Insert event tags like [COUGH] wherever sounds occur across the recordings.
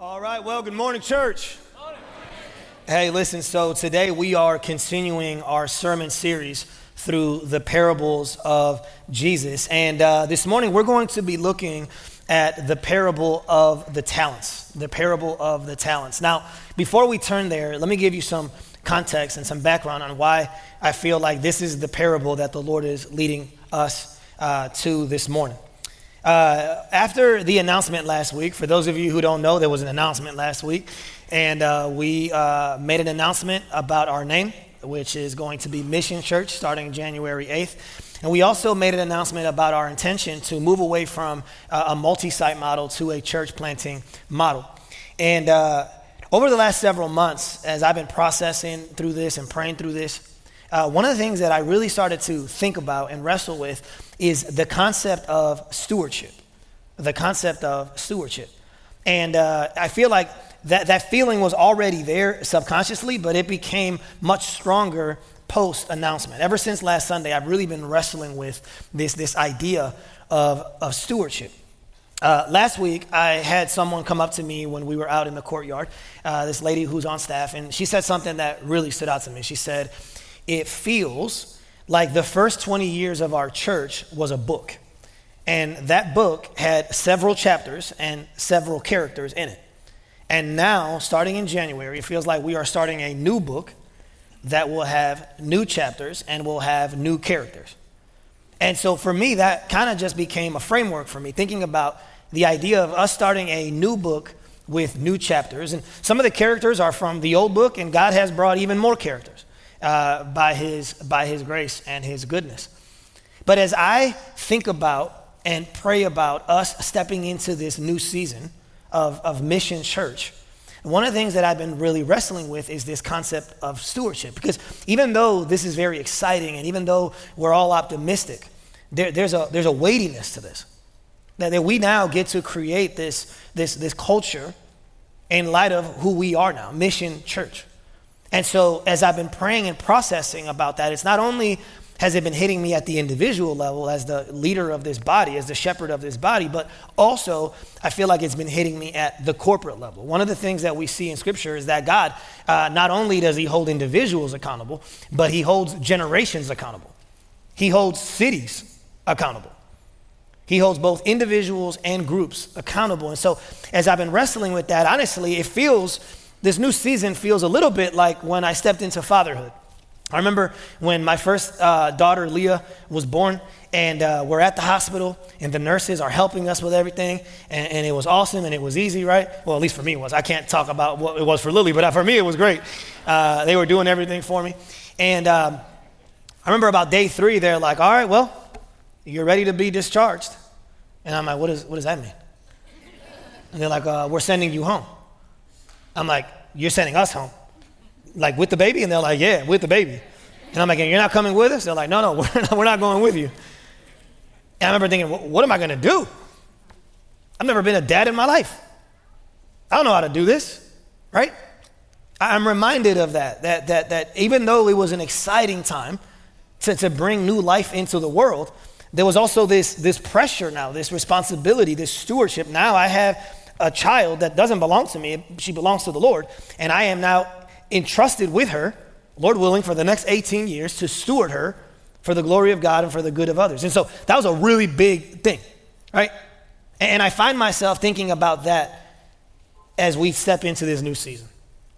All right, well, good morning, church. Hey, listen, so today we are continuing our sermon series through the parables of Jesus. And uh, this morning we're going to be looking at the parable of the talents. The parable of the talents. Now, before we turn there, let me give you some context and some background on why I feel like this is the parable that the Lord is leading us uh, to this morning. Uh, after the announcement last week, for those of you who don't know, there was an announcement last week, and uh, we uh, made an announcement about our name, which is going to be Mission Church starting January 8th. And we also made an announcement about our intention to move away from uh, a multi site model to a church planting model. And uh, over the last several months, as I've been processing through this and praying through this, uh, one of the things that I really started to think about and wrestle with is the concept of stewardship. The concept of stewardship. And uh, I feel like that, that feeling was already there subconsciously, but it became much stronger post announcement. Ever since last Sunday, I've really been wrestling with this, this idea of, of stewardship. Uh, last week, I had someone come up to me when we were out in the courtyard, uh, this lady who's on staff, and she said something that really stood out to me. She said, It feels like the first 20 years of our church was a book. And that book had several chapters and several characters in it. And now, starting in January, it feels like we are starting a new book that will have new chapters and will have new characters. And so for me, that kind of just became a framework for me, thinking about the idea of us starting a new book with new chapters. And some of the characters are from the old book, and God has brought even more characters uh, by, his, by His grace and His goodness. But as I think about and pray about us stepping into this new season of, of Mission Church, one of the things that I've been really wrestling with is this concept of stewardship. Because even though this is very exciting and even though we're all optimistic, there, there's, a, there's a weightiness to this. That, that we now get to create this, this, this culture in light of who we are now, Mission Church. And so, as I've been praying and processing about that, it's not only has it been hitting me at the individual level as the leader of this body, as the shepherd of this body, but also I feel like it's been hitting me at the corporate level. One of the things that we see in Scripture is that God, uh, not only does He hold individuals accountable, but He holds generations accountable, He holds cities accountable. He holds both individuals and groups accountable. And so, as I've been wrestling with that, honestly, it feels, this new season feels a little bit like when I stepped into fatherhood. I remember when my first uh, daughter, Leah, was born, and uh, we're at the hospital, and the nurses are helping us with everything, and, and, it was awesome and it was easy, right? Well, at least for me it was. I can't talk about what it was for Lily, but for me it was great. Uh, they were doing everything for me. And um, I remember about day three, they're like, all right, well, you're ready to be discharged. And I'm like, what, is, what does that mean? And they're like, uh, we're sending you home. I'm like, you're sending us home like with the baby? And they're like, yeah, with the baby. And I'm like, you're not coming with us? They're like, no, no, [LAUGHS] we're not, we're not going with you. And I remember thinking, what am I going to do? I've never been a dad in my life. I don't know how to do this, right? I'm reminded of that, that, that, that even though it was an exciting time to, to bring new life into the world, there was also this, this pressure now, this responsibility, this stewardship. Now I have a child that doesn't belong to me, she belongs to the Lord, and I am now entrusted with her, Lord willing, for the next 18 years to steward her for the glory of God and for the good of others. And so that was a really big thing, right? And I find myself thinking about that as we step into this new season.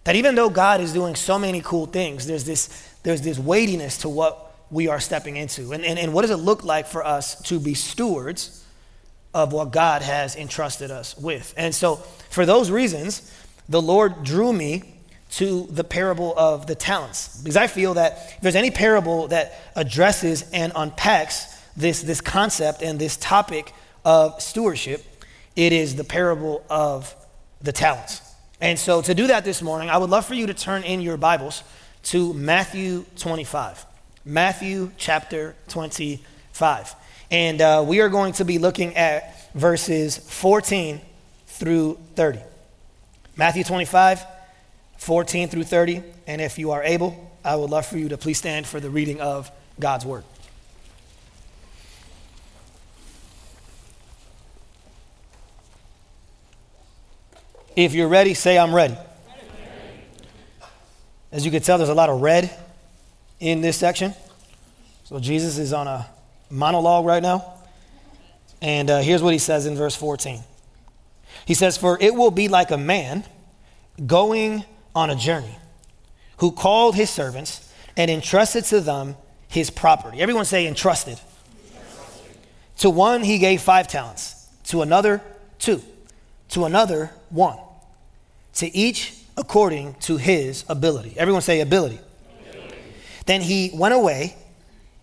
That even though God is doing so many cool things, there's this, there's this weightiness to what we are stepping into. And, and, and what does it look like for us to be stewards of what God has entrusted us with? And so, for those reasons, the Lord drew me to the parable of the talents. Because I feel that if there's any parable that addresses and unpacks this, this concept and this topic of stewardship, it is the parable of the talents. And so to do that this morning, I would love for you to turn in your Bibles to Matthew 25. Matthew chapter 25. And uh, we are going to be looking at verses 14 through 30. Matthew 25, 14 through 30. And if you are able, I would love for you to please stand for the reading of God's word. If you're ready, say, I'm ready. As you can tell, there's a lot of red in this section. So Jesus is on a monologue right now. And uh, here's what he says in verse 14 He says, For it will be like a man going on a journey who called his servants and entrusted to them his property. Everyone say, entrusted. To one, he gave five talents, to another, two, to another, one, to each according to his ability. Everyone say, ability. ability. Then he went away,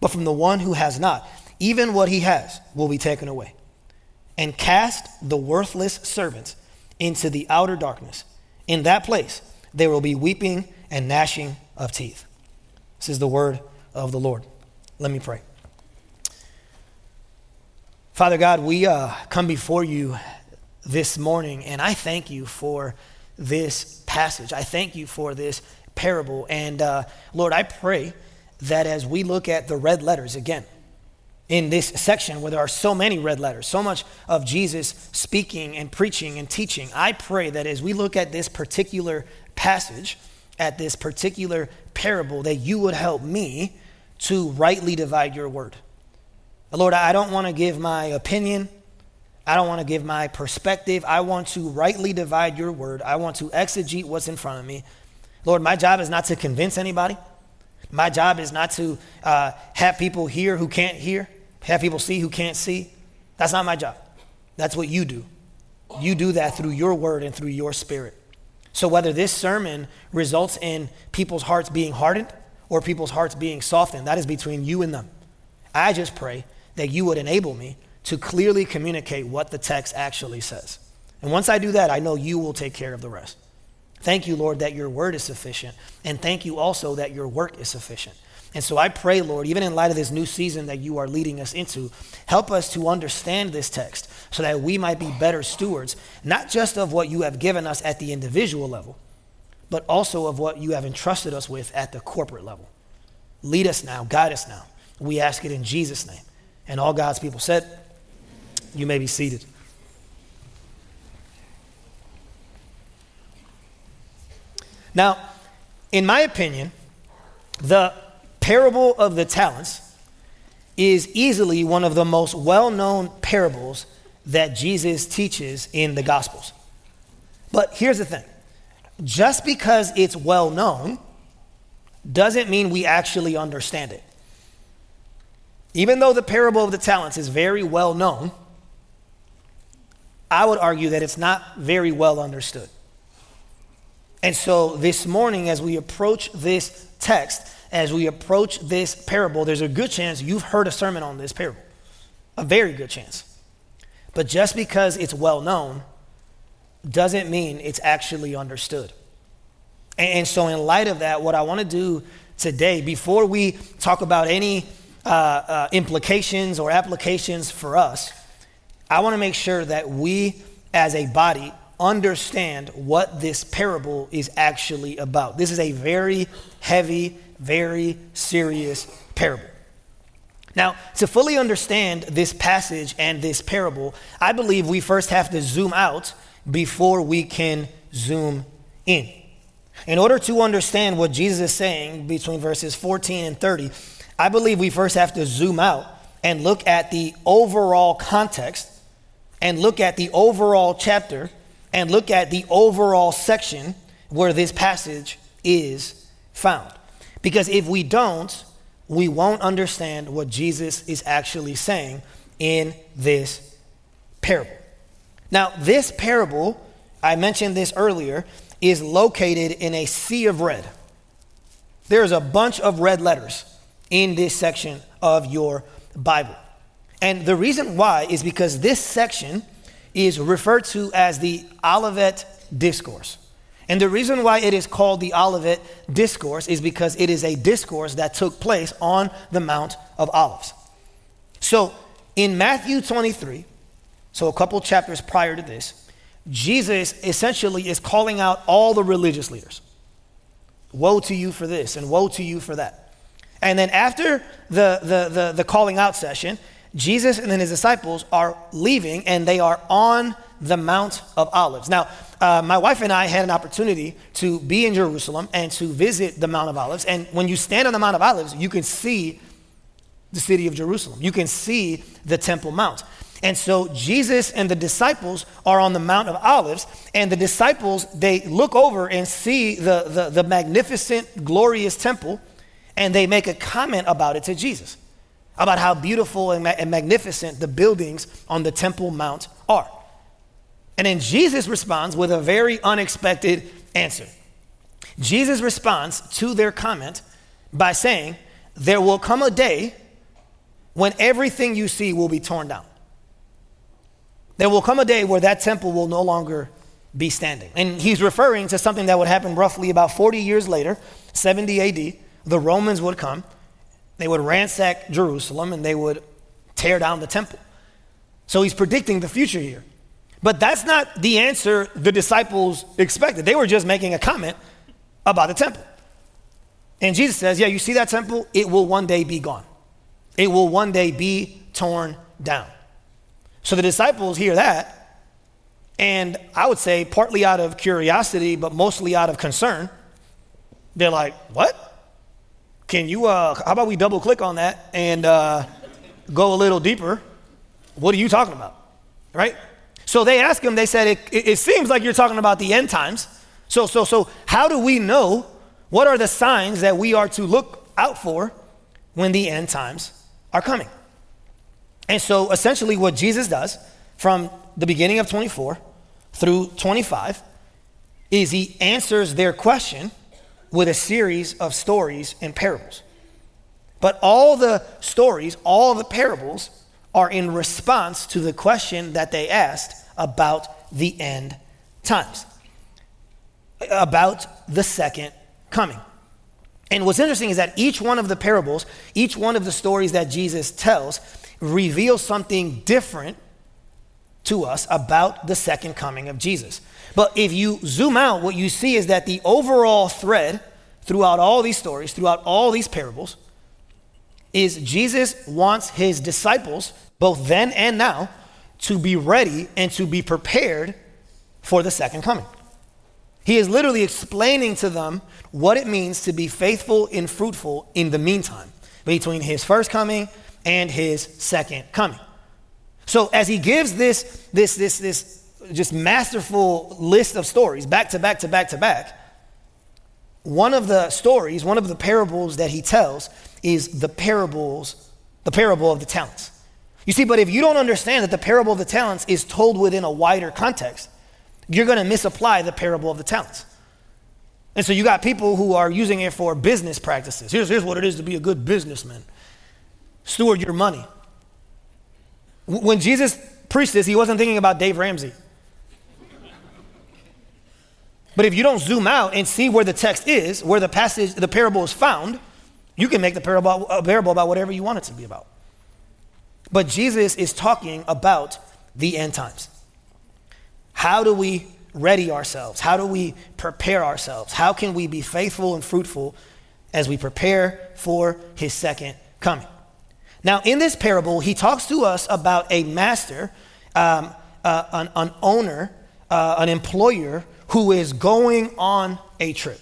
But from the one who has not, even what he has will be taken away. And cast the worthless servants into the outer darkness. In that place there will be weeping and gnashing of teeth. This is the word of the Lord. Let me pray. Father God, we uh, come before you this morning, and I thank you for this passage. I thank you for this parable. And uh, Lord, I pray that as we look at the red letters again, in this section where there are so many red letters, so much of Jesus speaking and preaching and teaching, I pray that as we look at this particular passage, at this particular parable, that you would help me to rightly divide your word. Lord, I don't want to give my opinion. I don't want to give my perspective. I want to rightly divide your word. I want to exegete what's in front of me. Lord, my job is not to convince anybody. My job is not to uh, have people hear who can't hear, have people see who can't see. That's not my job. That's what you do. You do that through your word and through your spirit. So, whether this sermon results in people's hearts being hardened, or people's hearts being softened. That is between you and them. I just pray that you would enable me to clearly communicate what the text actually says. And once I do that, I know you will take care of the rest. Thank you, Lord, that your word is sufficient. And thank you also that your work is sufficient. And so I pray, Lord, even in light of this new season that you are leading us into, help us to understand this text so that we might be better stewards, not just of what you have given us at the individual level, but also of what you have entrusted us with at the corporate level. Lead us now, guide us now. We ask it in Jesus' name. And all God's people said, You may be seated. Now, in my opinion, the parable of the talents is easily one of the most well known parables that Jesus teaches in the Gospels. But here's the thing just because it's well known doesn't mean we actually understand it. Even though the parable of the talents is very well known, I would argue that it's not very well understood. And so this morning, as we approach this text, as we approach this parable, there's a good chance you've heard a sermon on this parable. A very good chance. But just because it's well known doesn't mean it's actually understood. And, so, in light of that, what I want to do today, before we talk about any uh, uh, implications or applications for us, I want to make sure that we as a body understand what this parable is actually about. This is a very heavy, very serious parable. Now, to fully understand this passage and this parable, I believe we first have to zoom out before we can zoom in. In order to understand what Jesus is saying between verses 14 and 30, I believe we first have to zoom out and look at the overall context and look at the overall chapter and look at the overall section where this passage is found. Because if we don't, we won't understand what Jesus is actually saying in this parable. Now, this parable, I mentioned this earlier, is located in a sea of red. There's a bunch of red letters in this section of your Bible. And the reason why is because this section is referred to as the Olivet Discourse. And the reason why it is called the Olivet Discourse is because it is a discourse that took place on the Mount of Olives. So in Matthew 23, so a couple chapters prior to this, Jesus essentially is calling out all the religious leaders. Woe to you for this, and woe to you for that. And then after the, the, the, the calling out session, Jesus and then his disciples are leaving and they are on the Mount of Olives. Now, uh, my wife and I had an opportunity to be in Jerusalem and to visit the Mount of Olives. And when you stand on the Mount of Olives, you can see the city of Jerusalem, you can see the Temple Mount. And so Jesus and the disciples are on the Mount of Olives, and the disciples, they look over and see the, the, the magnificent, glorious temple, and they make a comment about it to Jesus about how beautiful and, ma- and magnificent the buildings on the Temple Mount are. And then Jesus responds with a very unexpected answer. Jesus responds to their comment by saying, There will come a day when everything you see will be torn down. There will come a day where that temple will no longer be standing. And he's referring to something that would happen roughly about 40 years later, 70 AD. The Romans would come they would ransack Jerusalem and they would tear down the temple. So he's predicting the future here. But that's not the answer the disciples expected. They were just making a comment about the temple. And Jesus says, Yeah, you see that temple? It will one day be gone, it will one day be torn down. So the disciples hear that, and I would say partly out of curiosity, but mostly out of concern. They're like, What? Can you, uh, how about we double click on that and uh, go a little deeper? What are you talking about? Right? So they asked him, they said, it, it, it seems like you're talking about the end times. So, so, so, how do we know what are the signs that we are to look out for when the end times are coming? And so, essentially, what Jesus does from the beginning of 24 through 25 is he answers their question with a series of stories and parables. But all the stories, all the parables are in response to the question that they asked about the end times, about the second coming. And what's interesting is that each one of the parables, each one of the stories that Jesus tells, reveals something different to us about the second coming of Jesus. But if you zoom out, what you see is that the overall thread throughout all these stories, throughout all these parables, is Jesus wants his disciples, both then and now, to be ready and to be prepared for the second coming. He is literally explaining to them what it means to be faithful and fruitful in the meantime, between his first coming and his second coming. So as he gives this, this, this, this just masterful list of stories back to back to back to back, one of the stories, one of the parables that he tells is the parables, the parable of the talents. You see, but if you don't understand that the parable of the talents is told within a wider context, you're going to misapply the parable of the talents. And so you got people who are using it for business practices. Here's, here's what it is to be a good businessman steward your money. When Jesus preached this, he wasn't thinking about Dave Ramsey. But if you don't zoom out and see where the text is, where the passage, the parable is found, you can make the parable, parable about whatever you want it to be about. But Jesus is talking about the end times. How do we ready ourselves? How do we prepare ourselves? How can we be faithful and fruitful as we prepare for his second coming? Now, in this parable, he talks to us about a master, um, uh, an, an, owner, uh, an employer who is going on a trip.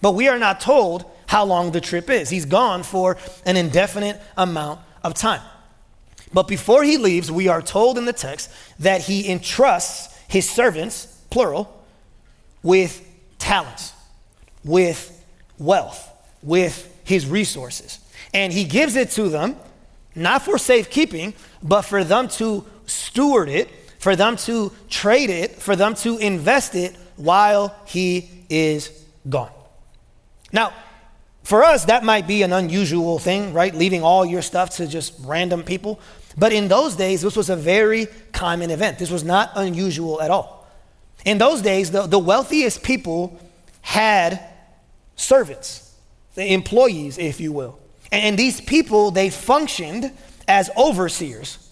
But we are not told how long the trip is. He's gone for an indefinite amount of time. But before he leaves, we are told in the text that he entrusts his servants, plural, with talents, with wealth, with his resources. And he gives it to them, not for safekeeping, but for them to steward it, for them to trade it, for them to invest it while he is gone. Now, for us, that might be an unusual thing, right? Leaving all your stuff to just random people. But in those days, this was a very common event. This was not unusual at all. In those days, the, the wealthiest people had servants, the employees, if you will. And these people, they functioned as overseers.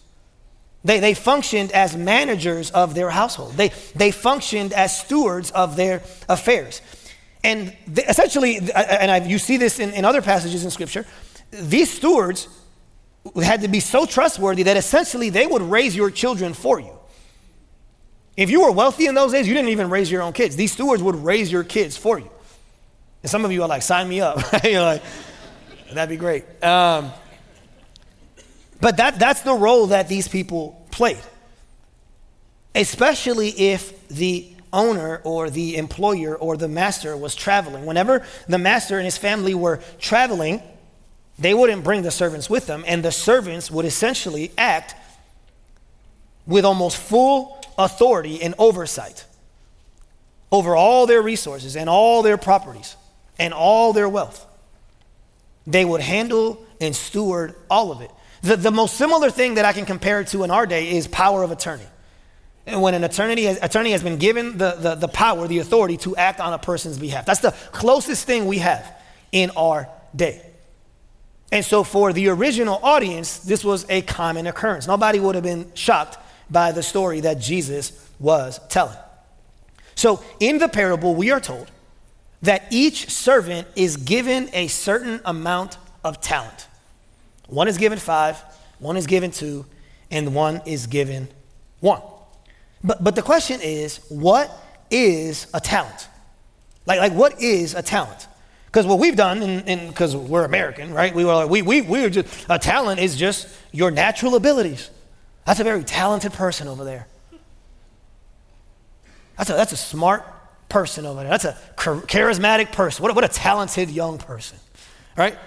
They, they functioned as managers of their household. They, they functioned as stewards of their affairs. And they, essentially, and I've, you see this in, in other passages in Scripture, these stewards had to be so trustworthy that essentially they would raise your children for you. If you were wealthy in those days, you didn't even raise your own kids. These stewards would raise your kids for you. And some of you are like, sign me up. [LAUGHS] You're like, that'd be great. Um, but that, that's the role that these people played. Especially if the owner or the employer or the master was traveling. Whenever the master and his family were traveling, they wouldn't bring the servants with them, and the servants would essentially act with almost full authority and oversight over all their resources and all their properties and all their wealth. They would handle and steward all of it. The, the most similar thing that I can compare it to in our day is power of attorney. And when an attorney has, attorney has been given the, the, the power, the authority to act on a person's behalf. That's the closest thing we have in our day. And so, for the original audience, this was a common occurrence. Nobody would have been shocked by the story that Jesus was telling. So, in the parable, we are told that each servant is given a certain amount of talent. One is given five, one is given two, and one is given one. But, but the question is, what is a talent? Like, like what is a talent? Because what we've done, and because we're American, right? We were like, we, we, we are just, a talent is just your natural abilities. That's a very talented person over there. That's a, that's a smart person over there. That's a charismatic person. What what a talented young person, right?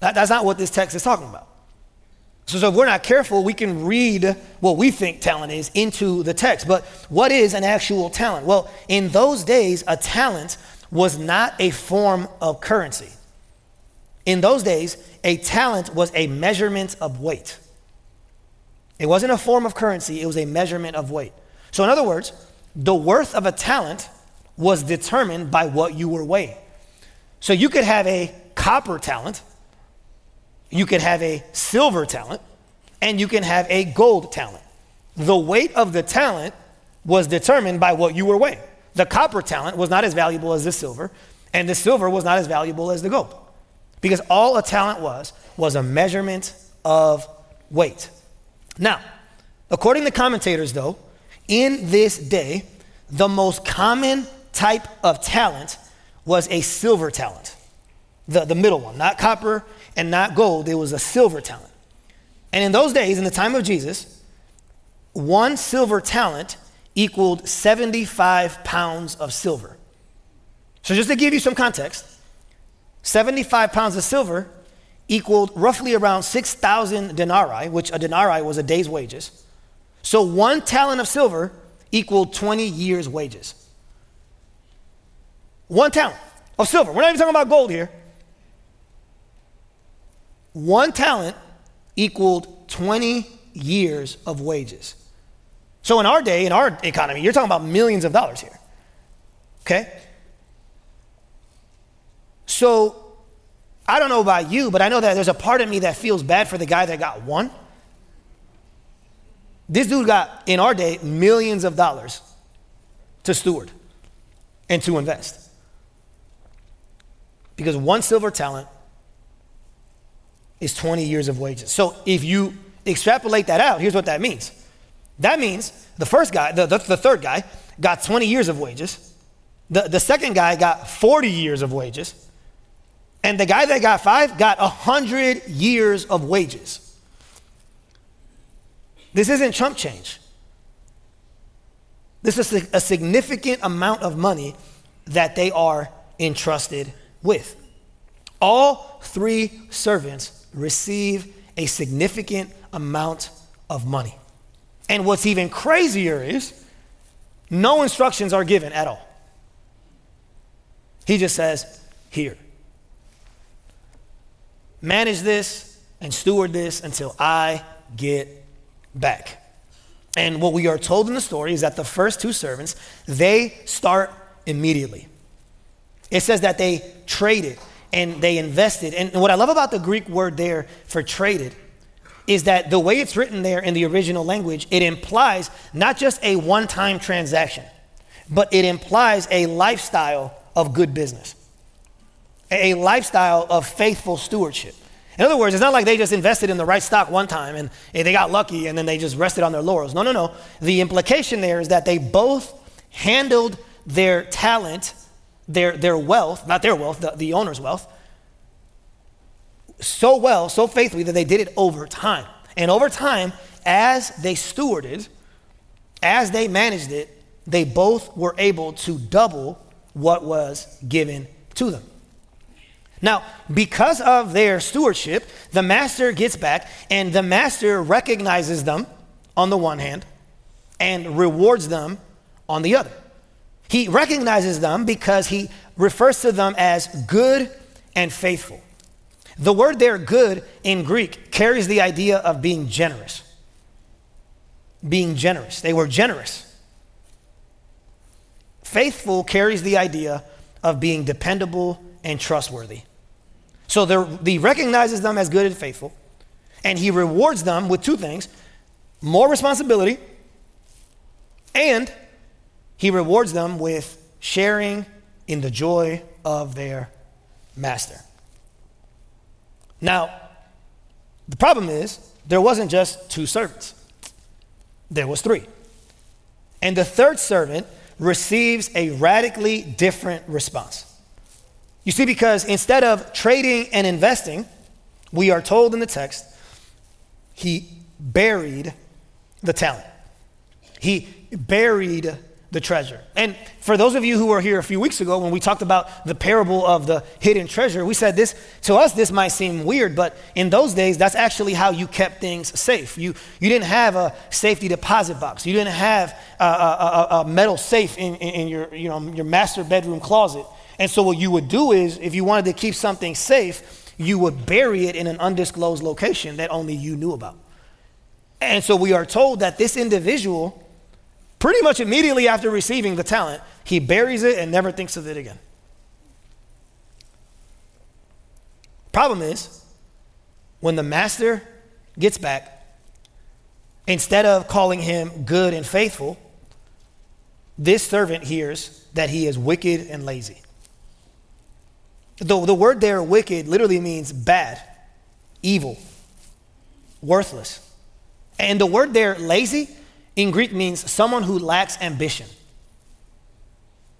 That, that's not what this text is talking about. So, so if we're not careful, we can read what we think talent is into the text. But what is an actual talent? Well, in those days, a talent was not a form of currency. In those days, a talent was a measurement of weight. It wasn't a form of currency, it was a measurement of weight. So, in other words, the worth of a talent was determined by what you were weighing. So, you could have a copper talent you can have a silver talent and you can have a gold talent. The weight of the talent was determined by what you were weighing. The copper talent was not as valuable as the silver, and the silver was not as valuable as the gold. Because all a talent was, was a measurement of weight. Now, according to commentators, though, in this day, the most common type of talent was a silver talent, the, the middle one, not copper and not gold, it was a silver talent. And in those days, in the time of Jesus, one silver talent equaled 75 pounds of silver. So, just to give you some context, 75 pounds of silver equaled roughly around 6,000 denarii, which a denarii was a day's wages. So, one talent of silver equaled 20 years' wages. One talent of silver. We're not even talking about gold here. One talent equaled 20 years of wages. So in our day, in our economy, you're talking about millions of dollars here. Okay? So I don't know about you, but I know that there's a part of me that feels bad for the guy that got one. This dude got, in our day, millions of dollars to steward and to invest. Because one silver talent is 20 years of wages. So if you extrapolate that out, here's what that means. That means the first guy, the, the, the third guy, got 20 years of wages. The, the second guy got 40 years of wages. And the guy that got five got 100 years of wages. This isn't chump change. This is a significant amount of money that they are entrusted with. All three servants receive a significant amount of money. And what's even crazier is no instructions are given at all. He just says, Here, manage this and steward this until I get back. And what we are told in the story is that the first two servants, they start immediately. It says that they traded and they invested. And what I love about the Greek word there for traded is that the way it's written there in the original language, it implies not just a one time transaction, but it implies a lifestyle of good business, a lifestyle of faithful stewardship. In other words, it's not like they just invested in the right stock one time and they got lucky and then they just rested on their laurels. No, no, no. The implication there is that they both handled their talent, their, their wealth, not their wealth, the, the owner's wealth, so well, so faithfully that they did it over time. And over time, as they stewarded, as they managed it, they both were able to double what was given to them. Now, because of their stewardship, the master gets back and the master recognizes them on the one hand and rewards them on the other. He recognizes them because he refers to them as good and faithful. The word there, good, in Greek, carries the idea of being generous. Being generous. They were generous. Faithful carries the idea of being dependable and trustworthy. So he recognizes them as good and faithful, and he rewards them with two things more responsibility, and he rewards them with sharing in the joy of their master. Now, the problem is there wasn't just two servants. There was three. And the third servant receives a radically different response. You see, because instead of trading and investing, we are told in the text, he buried the talent. He buried the treasure. And for those of you who were here a few weeks ago when we talked about the parable of the hidden treasure, we said this to us this might seem weird, but in those days that's actually how you kept things safe. You you didn't have a safety deposit box. You didn't have a, a, a, metal safe in, in, in your you know your master bedroom closet. And so, what you would do is, if you wanted to keep something safe, you would bury it in an undisclosed location that only you knew about. And so, we are told that this individual, pretty much immediately after receiving the talent, he buries it and never thinks of it again. Problem is, when the master gets back, instead of calling him good and faithful, this servant hears that he is wicked and lazy. The, the word there, wicked, literally means bad, evil, worthless. And the word there, lazy, in Greek means someone who lacks ambition.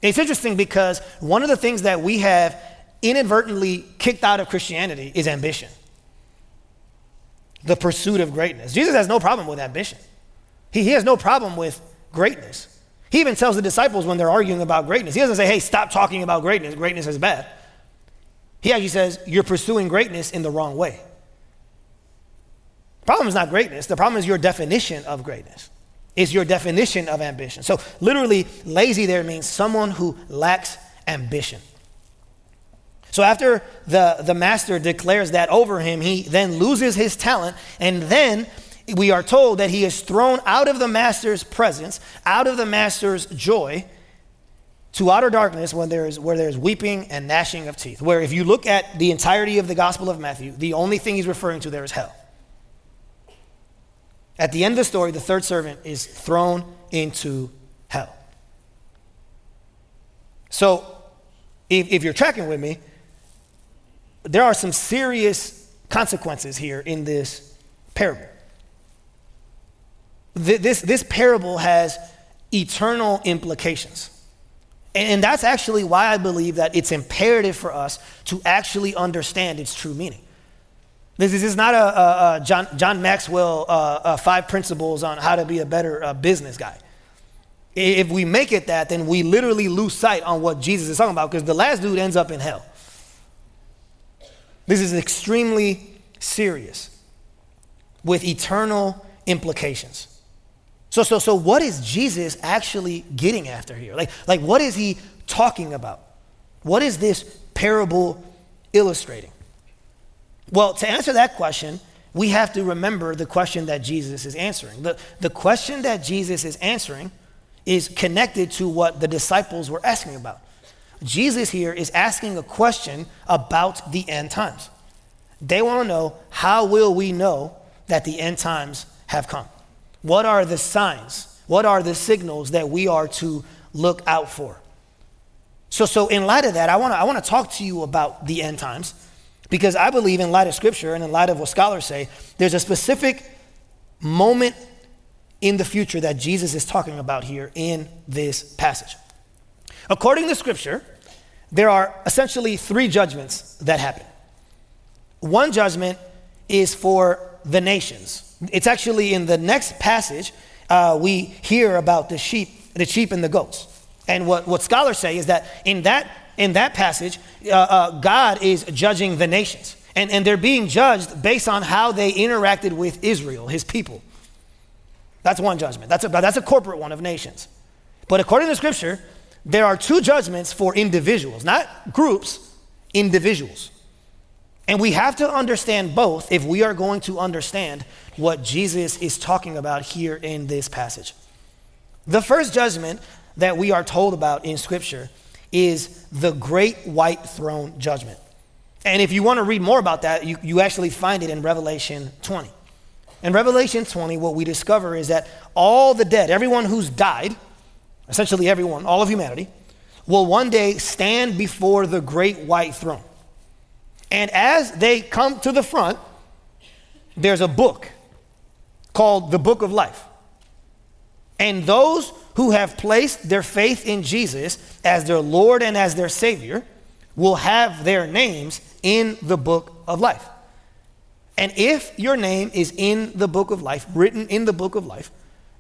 It's interesting because one of the things that we have inadvertently kicked out of Christianity is ambition, the pursuit of greatness. Jesus has no problem with ambition, he, he has no problem with greatness. He even tells the disciples when they're arguing about greatness, he doesn't say, hey, stop talking about greatness. Greatness is bad. He actually says, You're pursuing greatness in the wrong way. The problem is not greatness, the problem is your definition of greatness, is your definition of ambition. So, literally, lazy there means someone who lacks ambition. So after the, the master declares that over him, he then loses his talent, and then we are told that he is thrown out of the master's presence, out of the master's joy, to outer darkness when there is, where there's weeping and gnashing of teeth. Where if you look at the entirety of the Gospel of Matthew, the only thing he's referring to there is hell. At the end of the story, the third servant is thrown into hell. So, if, if you're tracking with me, there are some serious consequences here in this parable. This, this parable has eternal implications. And that's actually why I believe that it's imperative for us to actually understand its true meaning. This is not a, a, a John, John, Maxwell uh, uh, five principles on how to be a better uh, business guy. If we make it that, then we literally lose sight on what Jesus is talking about because the last dude ends up in hell. This is extremely serious with eternal implications. So, so, so what is Jesus actually getting after here? Like, like, what is he talking about? What is this parable illustrating? Well, to answer that question, we have to remember the question that Jesus is answering. The, the question that Jesus is answering is connected to what the disciples were asking about. Jesus here is asking a question about the end times. They want to know how will we know that the end times have come? What are the signs? What are the signals that we are to look out for? So, so in light of that, I want to I want to talk to you about the end times because I believe, in light of Scripture and in light of what scholars say, there's a specific moment in the future that Jesus is talking about here in this passage. According to Scripture, there are essentially three judgments that happen. One judgment is for the nations. It's actually in the next passage, uh, we hear about the sheep, the sheep and the goats. And what, what scholars say is that in that, in that passage, uh, uh, God is judging the nations. And, and they're being judged based on how they interacted with Israel, his people. That's one judgment. That's a, that's a corporate one of nations. But according to Scripture, there are two judgments for individuals, not groups, individuals. And we have to understand both if we are going to understand what Jesus is talking about here in this passage. The first judgment that we are told about in Scripture is the great white throne judgment. And if you want to read more about that, you, you actually find it in Revelation 20. In Revelation 20, what we discover is that all the dead, everyone who's died, essentially everyone, all of humanity, will one day stand before the great white throne. And as they come to the front, there's a book called the Book of Life. And those who have placed their faith in Jesus as their Lord and as their Savior will have their names in the Book of Life. And if your name is in the Book of Life, written in the Book of Life,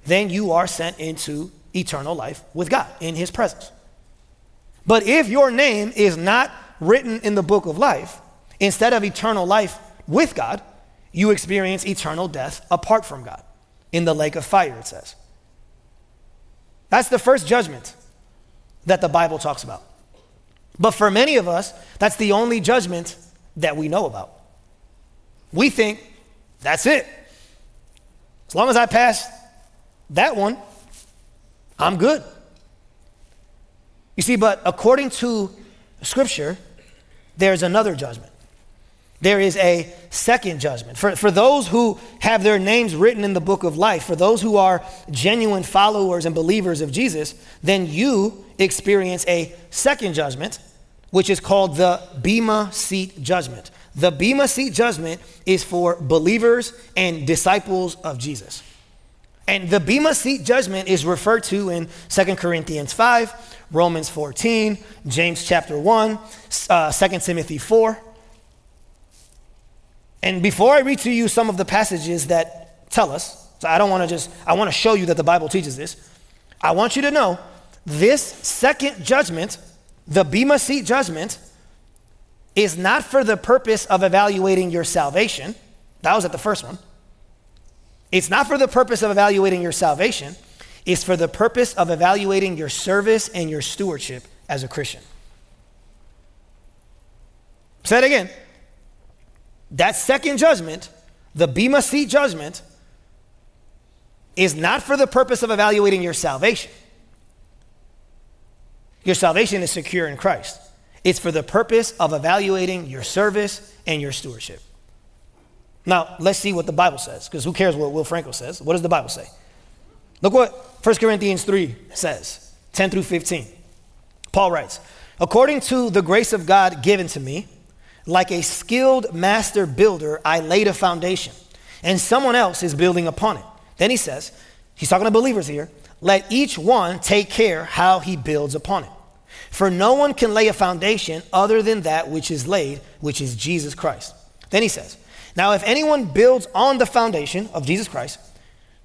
then you are sent into eternal life with God in His presence. But if your name is not written in the Book of Life, Instead of eternal life with God, you experience eternal death apart from God in the lake of fire, it says. That's the first judgment that the Bible talks about. But for many of us, that's the only judgment that we know about. We think that's it. As long as I pass that one, I'm good. You see, but according to Scripture, there's another judgment there is a second judgment. For, for those who have their names written in the book of life, for those who are genuine followers and believers of Jesus, then you experience a second judgment, which is called the Bema Seat Judgment. The Bema Seat Judgment is for believers and disciples of Jesus. And the Bema Seat Judgment is referred to in 2 Corinthians 5, Romans 14, James chapter 1, uh, 2 Timothy 4. And before I read to you some of the passages that tell us, so I don't want to just, I want to show you that the Bible teaches this. I want you to know this second judgment, the Bema Seat judgment, is not for the purpose of evaluating your salvation. That was at the first one. It's not for the purpose of evaluating your salvation, it's for the purpose of evaluating your service and your stewardship as a Christian. Say it again. That second judgment, the Bema seat judgment, is not for the purpose of evaluating your salvation. Your salvation is secure in Christ. It's for the purpose of evaluating your service and your stewardship. Now, let's see what the Bible says, because who cares what Will Franco says? What does the Bible say? Look what 1 Corinthians 3 says 10 through 15. Paul writes, According to the grace of God given to me, like a skilled master builder, I laid a foundation, and someone else is building upon it. Then he says, he's talking to believers here, let each one take care how he builds upon it. For no one can lay a foundation other than that which is laid, which is Jesus Christ. Then he says, Now if anyone builds on the foundation of Jesus Christ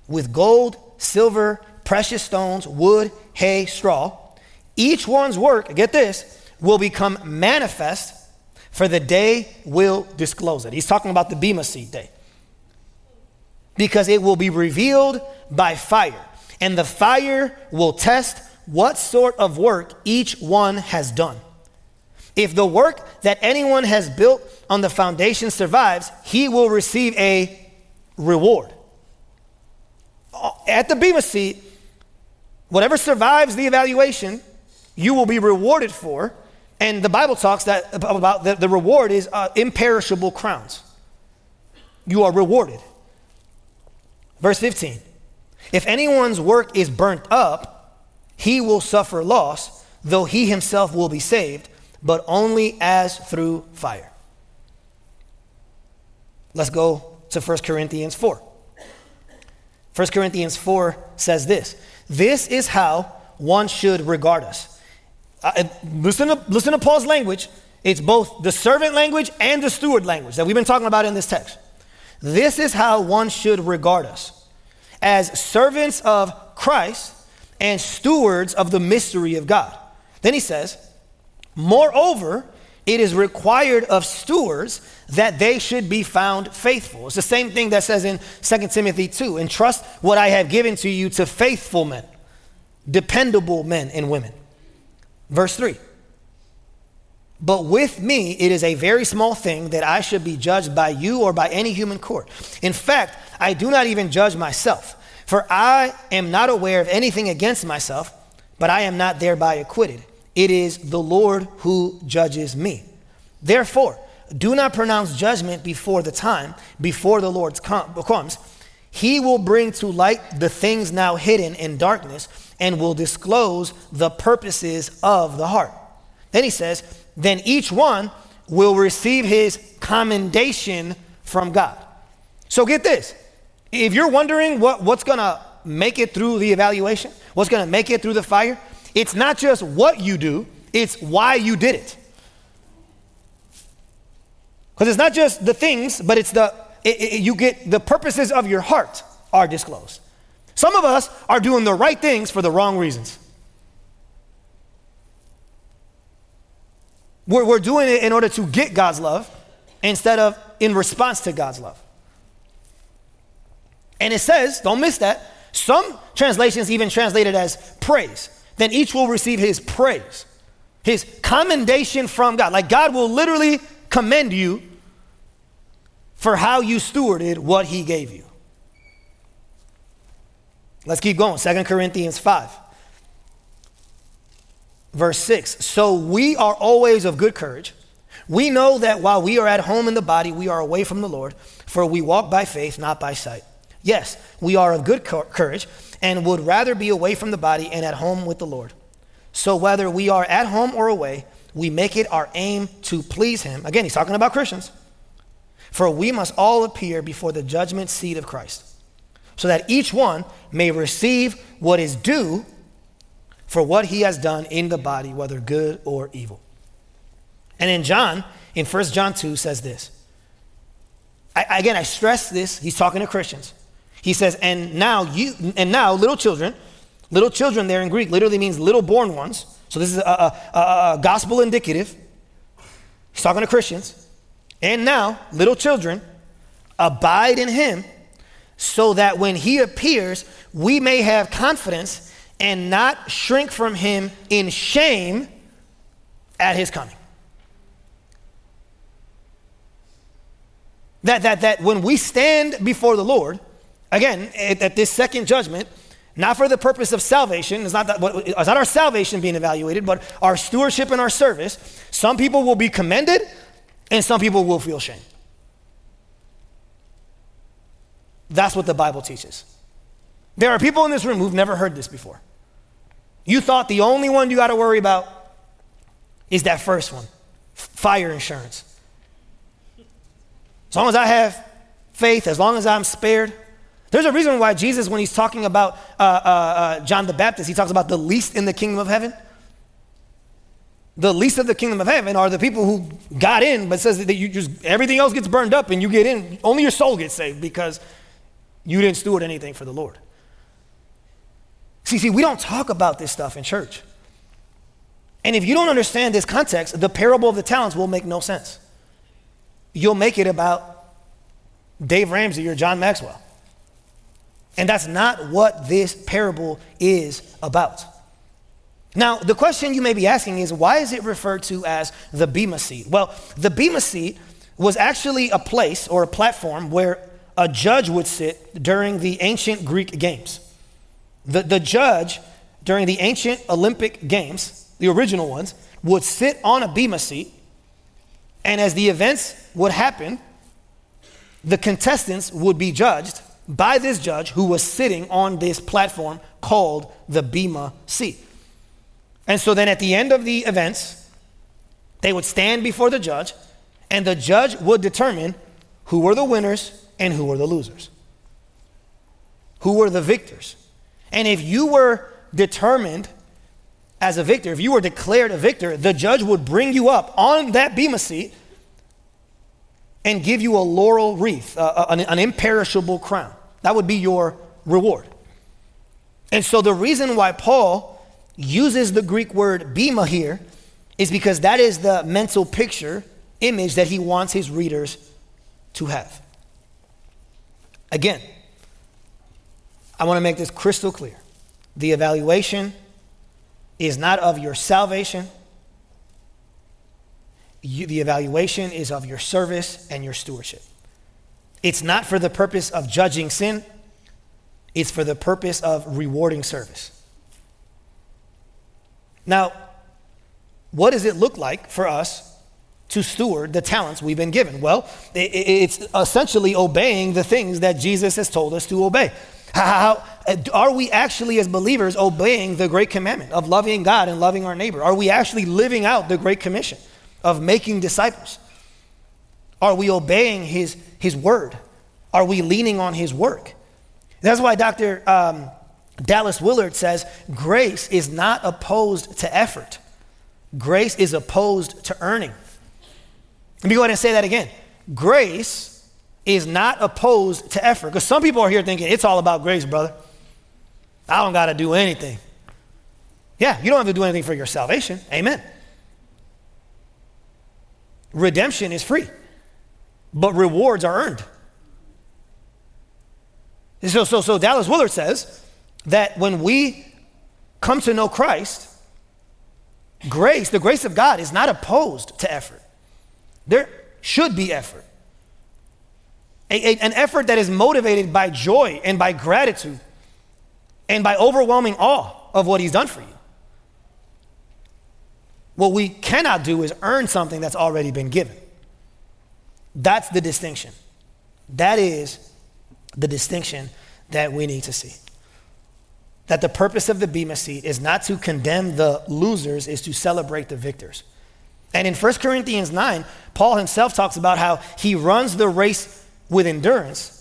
with gold, silver, precious stones, wood, hay, straw, each one's work, get this, will become manifest, for the day will disclose it. He's talking about the Bema seat day. Because it will be revealed by fire, and the fire will test what sort of work each one has done. If the work that anyone has built on the foundation survives, he will receive a reward. At the Bema seat, whatever survives the evaluation, you will be rewarded for. And the Bible talks that about the, the reward is uh, imperishable crowns. You are rewarded. Verse 15 If anyone's work is burnt up, he will suffer loss, though he himself will be saved, but only as through fire. Let's go to 1 Corinthians 4. 1 Corinthians 4 says this This is how one should regard us. Uh, listen, to, listen to Paul's language. It's both the servant language and the steward language that we've been talking about in this text. This is how one should regard us as servants of Christ and stewards of the mystery of God. Then he says, Moreover, it is required of stewards that they should be found faithful. It's the same thing that says in 2 Timothy 2 entrust what I have given to you to faithful men, dependable men and women. Verse 3 But with me, it is a very small thing that I should be judged by you or by any human court. In fact, I do not even judge myself. For I am not aware of anything against myself, but I am not thereby acquitted. It is the Lord who judges me. Therefore, do not pronounce judgment before the time, before the Lord comes. He will bring to light the things now hidden in darkness and will disclose the purposes of the heart. Then he says, Then each one will receive his commendation from God. So get this if you're wondering what, what's going to make it through the evaluation, what's going to make it through the fire, it's not just what you do, it's why you did it. Because it's not just the things, but it's the, it, it, you get the purposes of your heart are disclosed. Some of us are doing the right things for the wrong reasons. We're, we're doing it in order to get God's love instead of in response to God's love. And it says, don't miss that, some translations even translate it as praise. Then each will receive his praise, his commendation from God. Like God will literally commend you for how you stewarded what he gave you. Let's keep going. Second Corinthians 5, verse 6. So we are always of good courage. We know that while we are at home in the body, we are away from the Lord, for we walk by faith, not by sight. Yes, we are of good courage and would rather be away from the body and at home with the Lord. So whether we are at home or away, we make it our aim to please him. Again, he's talking about Christians. For we must all appear before the judgment seat of Christ, so that each one may receive what is due for what he has done in the body, whether good or evil. And in John, in 1 John 2, says this. I, again, I stress this, he's talking to Christians. He says, and now you, and now little children, little children there in Greek literally means little born ones. So this is a, a, a, a gospel indicative. He's talking to Christians. And now, little children, abide in him so that when he appears, we may have confidence and not shrink from him in shame at his coming. That, that, that when we stand before the Lord, again, at, at this second judgment, not for the purpose of salvation, it's not, that, it's not our salvation being evaluated, but our stewardship and our service, some people will be commended and some people will feel shame. That's what the Bible teaches. There are people in this room who've never heard this before. You thought the only one you got to worry about is that first one fire insurance. As long as I have faith, as long as I'm spared, there's a reason why Jesus, when he's talking about uh, uh, uh, John the Baptist, he talks about the least in the kingdom of heaven. The least of the kingdom of heaven are the people who got in, but says that you just everything else gets burned up and you get in. Only your soul gets saved because you didn't steward anything for the Lord. See, see, we don't talk about this stuff in church. And if you don't understand this context, the parable of the talents will make no sense. You'll make it about Dave Ramsey or John Maxwell. And that's not what this parable is about. Now, the question you may be asking is why is it referred to as the Bema seat? Well, the Bema seat was actually a place or a platform where a judge would sit during the ancient Greek games. The, the judge during the ancient Olympic games, the original ones, would sit on a Bema seat, and as the events would happen, the contestants would be judged by this judge who was sitting on this platform called the Bema seat. And so then at the end of the events, they would stand before the judge, and the judge would determine who were the winners and who were the losers, who were the victors. And if you were determined as a victor, if you were declared a victor, the judge would bring you up on that Bema seat and give you a laurel wreath, uh, an, an imperishable crown. That would be your reward. And so the reason why Paul uses the Greek word bema here is because that is the mental picture, image that he wants his readers to have. Again, I want to make this crystal clear. The evaluation is not of your salvation. You, the evaluation is of your service and your stewardship. It's not for the purpose of judging sin, it's for the purpose of rewarding service. Now, what does it look like for us to steward the talents we've been given? Well, it's essentially obeying the things that Jesus has told us to obey. How, are we actually, as believers, obeying the great commandment of loving God and loving our neighbor? Are we actually living out the great commission of making disciples? Are we obeying his, his word? Are we leaning on his work? That's why Dr. Um, Dallas Willard says grace is not opposed to effort, grace is opposed to earning. Let me go ahead and say that again. Grace is not opposed to effort. Because some people are here thinking it's all about grace, brother. I don't got to do anything. Yeah, you don't have to do anything for your salvation. Amen. Redemption is free but rewards are earned. So, so, so Dallas Willard says that when we come to know Christ, grace, the grace of God, is not opposed to effort. There should be effort. A, a, an effort that is motivated by joy and by gratitude and by overwhelming awe of what He's done for you. What we cannot do is earn something that's already been given. That's the distinction. That is the distinction that we need to see. That the purpose of the Bema seat is not to condemn the losers, is to celebrate the victors. And in 1 Corinthians 9, Paul himself talks about how he runs the race with endurance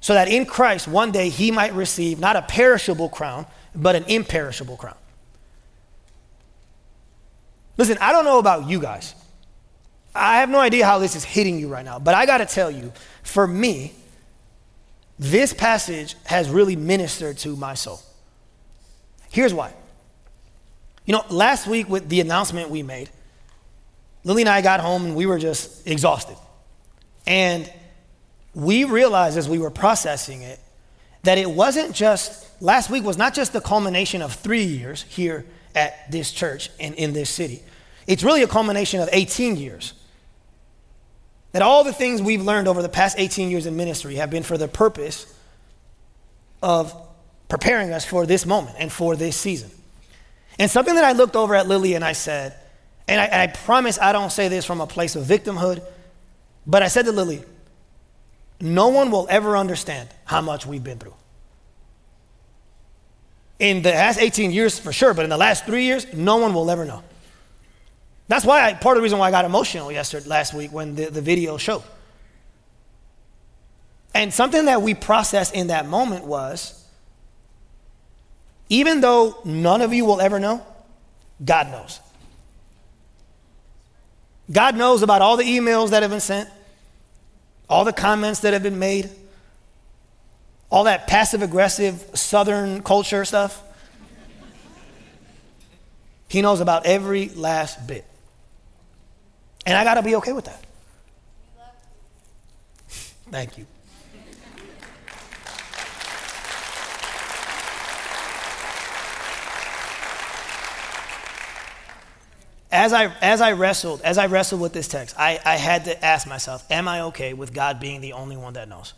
so that in Christ one day he might receive not a perishable crown, but an imperishable crown. Listen, I don't know about you guys. I have no idea how this is hitting you right now, but I got to tell you, for me, this passage has really ministered to my soul. Here's why. You know, last week with the announcement we made, Lily and I got home and we were just exhausted. And we realized as we were processing it that it wasn't just, last week was not just the culmination of three years here at this church and in this city. It's really a culmination of 18 years that all the things we've learned over the past 18 years in ministry have been for the purpose of preparing us for this moment and for this season. And something that I looked over at Lily and I said, and I, and I promise I don't say this from a place of victimhood, but I said to Lily, no one will ever understand how much we've been through. In the last 18 years, for sure, but in the last three years, no one will ever know. That's why I, part of the reason why I got emotional yesterday, last week when the, the video showed. And something that we processed in that moment was even though none of you will ever know, God knows. God knows about all the emails that have been sent, all the comments that have been made, all that passive aggressive southern culture stuff. He knows about every last bit. And I got to be okay with that. Thank you. As I, as I wrestled, as I wrestled with this text, I, I had to ask myself, am I okay with God being the only one that knows?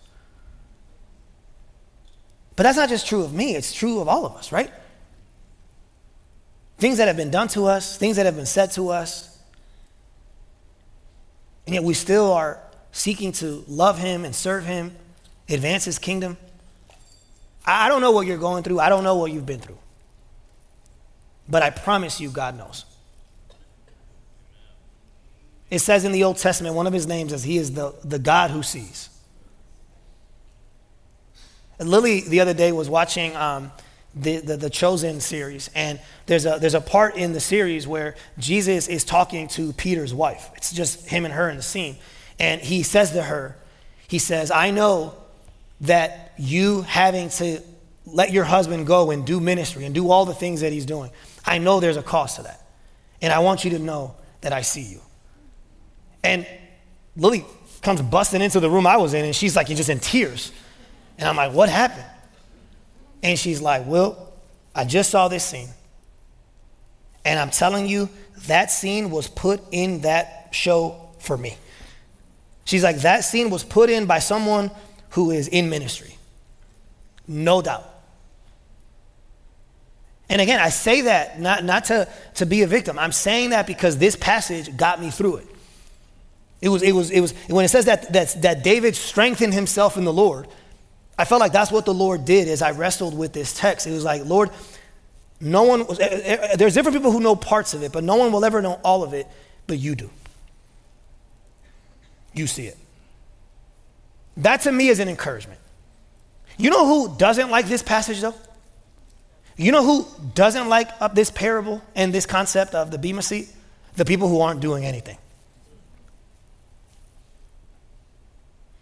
But that's not just true of me, it's true of all of us, right? Things that have been done to us, things that have been said to us, and yet we still are seeking to love Him and serve Him, advance His kingdom. I don't know what you're going through, I don't know what you've been through. But I promise you, God knows. It says in the Old Testament, one of his names is he is the, the God who sees. And Lily the other day was watching um, the, the, the, Chosen series, and there's a, there's a part in the series where Jesus is talking to Peter's wife. It's just him and her in the scene. And he says to her, He says, I know that you having to let your husband go and do ministry and do all the things that he's doing, I know there's a cost to that. And I want you to know that I see you. And Lily comes busting into the room I was in, and she's like, You're just in tears. And I'm like, What happened? And she's like, Well, I just saw this scene. And I'm telling you, that scene was put in that show for me. She's like, That scene was put in by someone who is in ministry. No doubt. And again, I say that not, not to, to be a victim. I'm saying that because this passage got me through it. It was, it was, it was, when it says that, that, that David strengthened himself in the Lord, I felt like that's what the Lord did as I wrestled with this text. It was like, Lord, no one, was, eh, eh, eh, there's different people who know parts of it, but no one will ever know all of it, but you do. You see it. That to me is an encouragement. You know who doesn't like this passage though? You know who doesn't like this parable and this concept of the Bema seat? The people who aren't doing anything.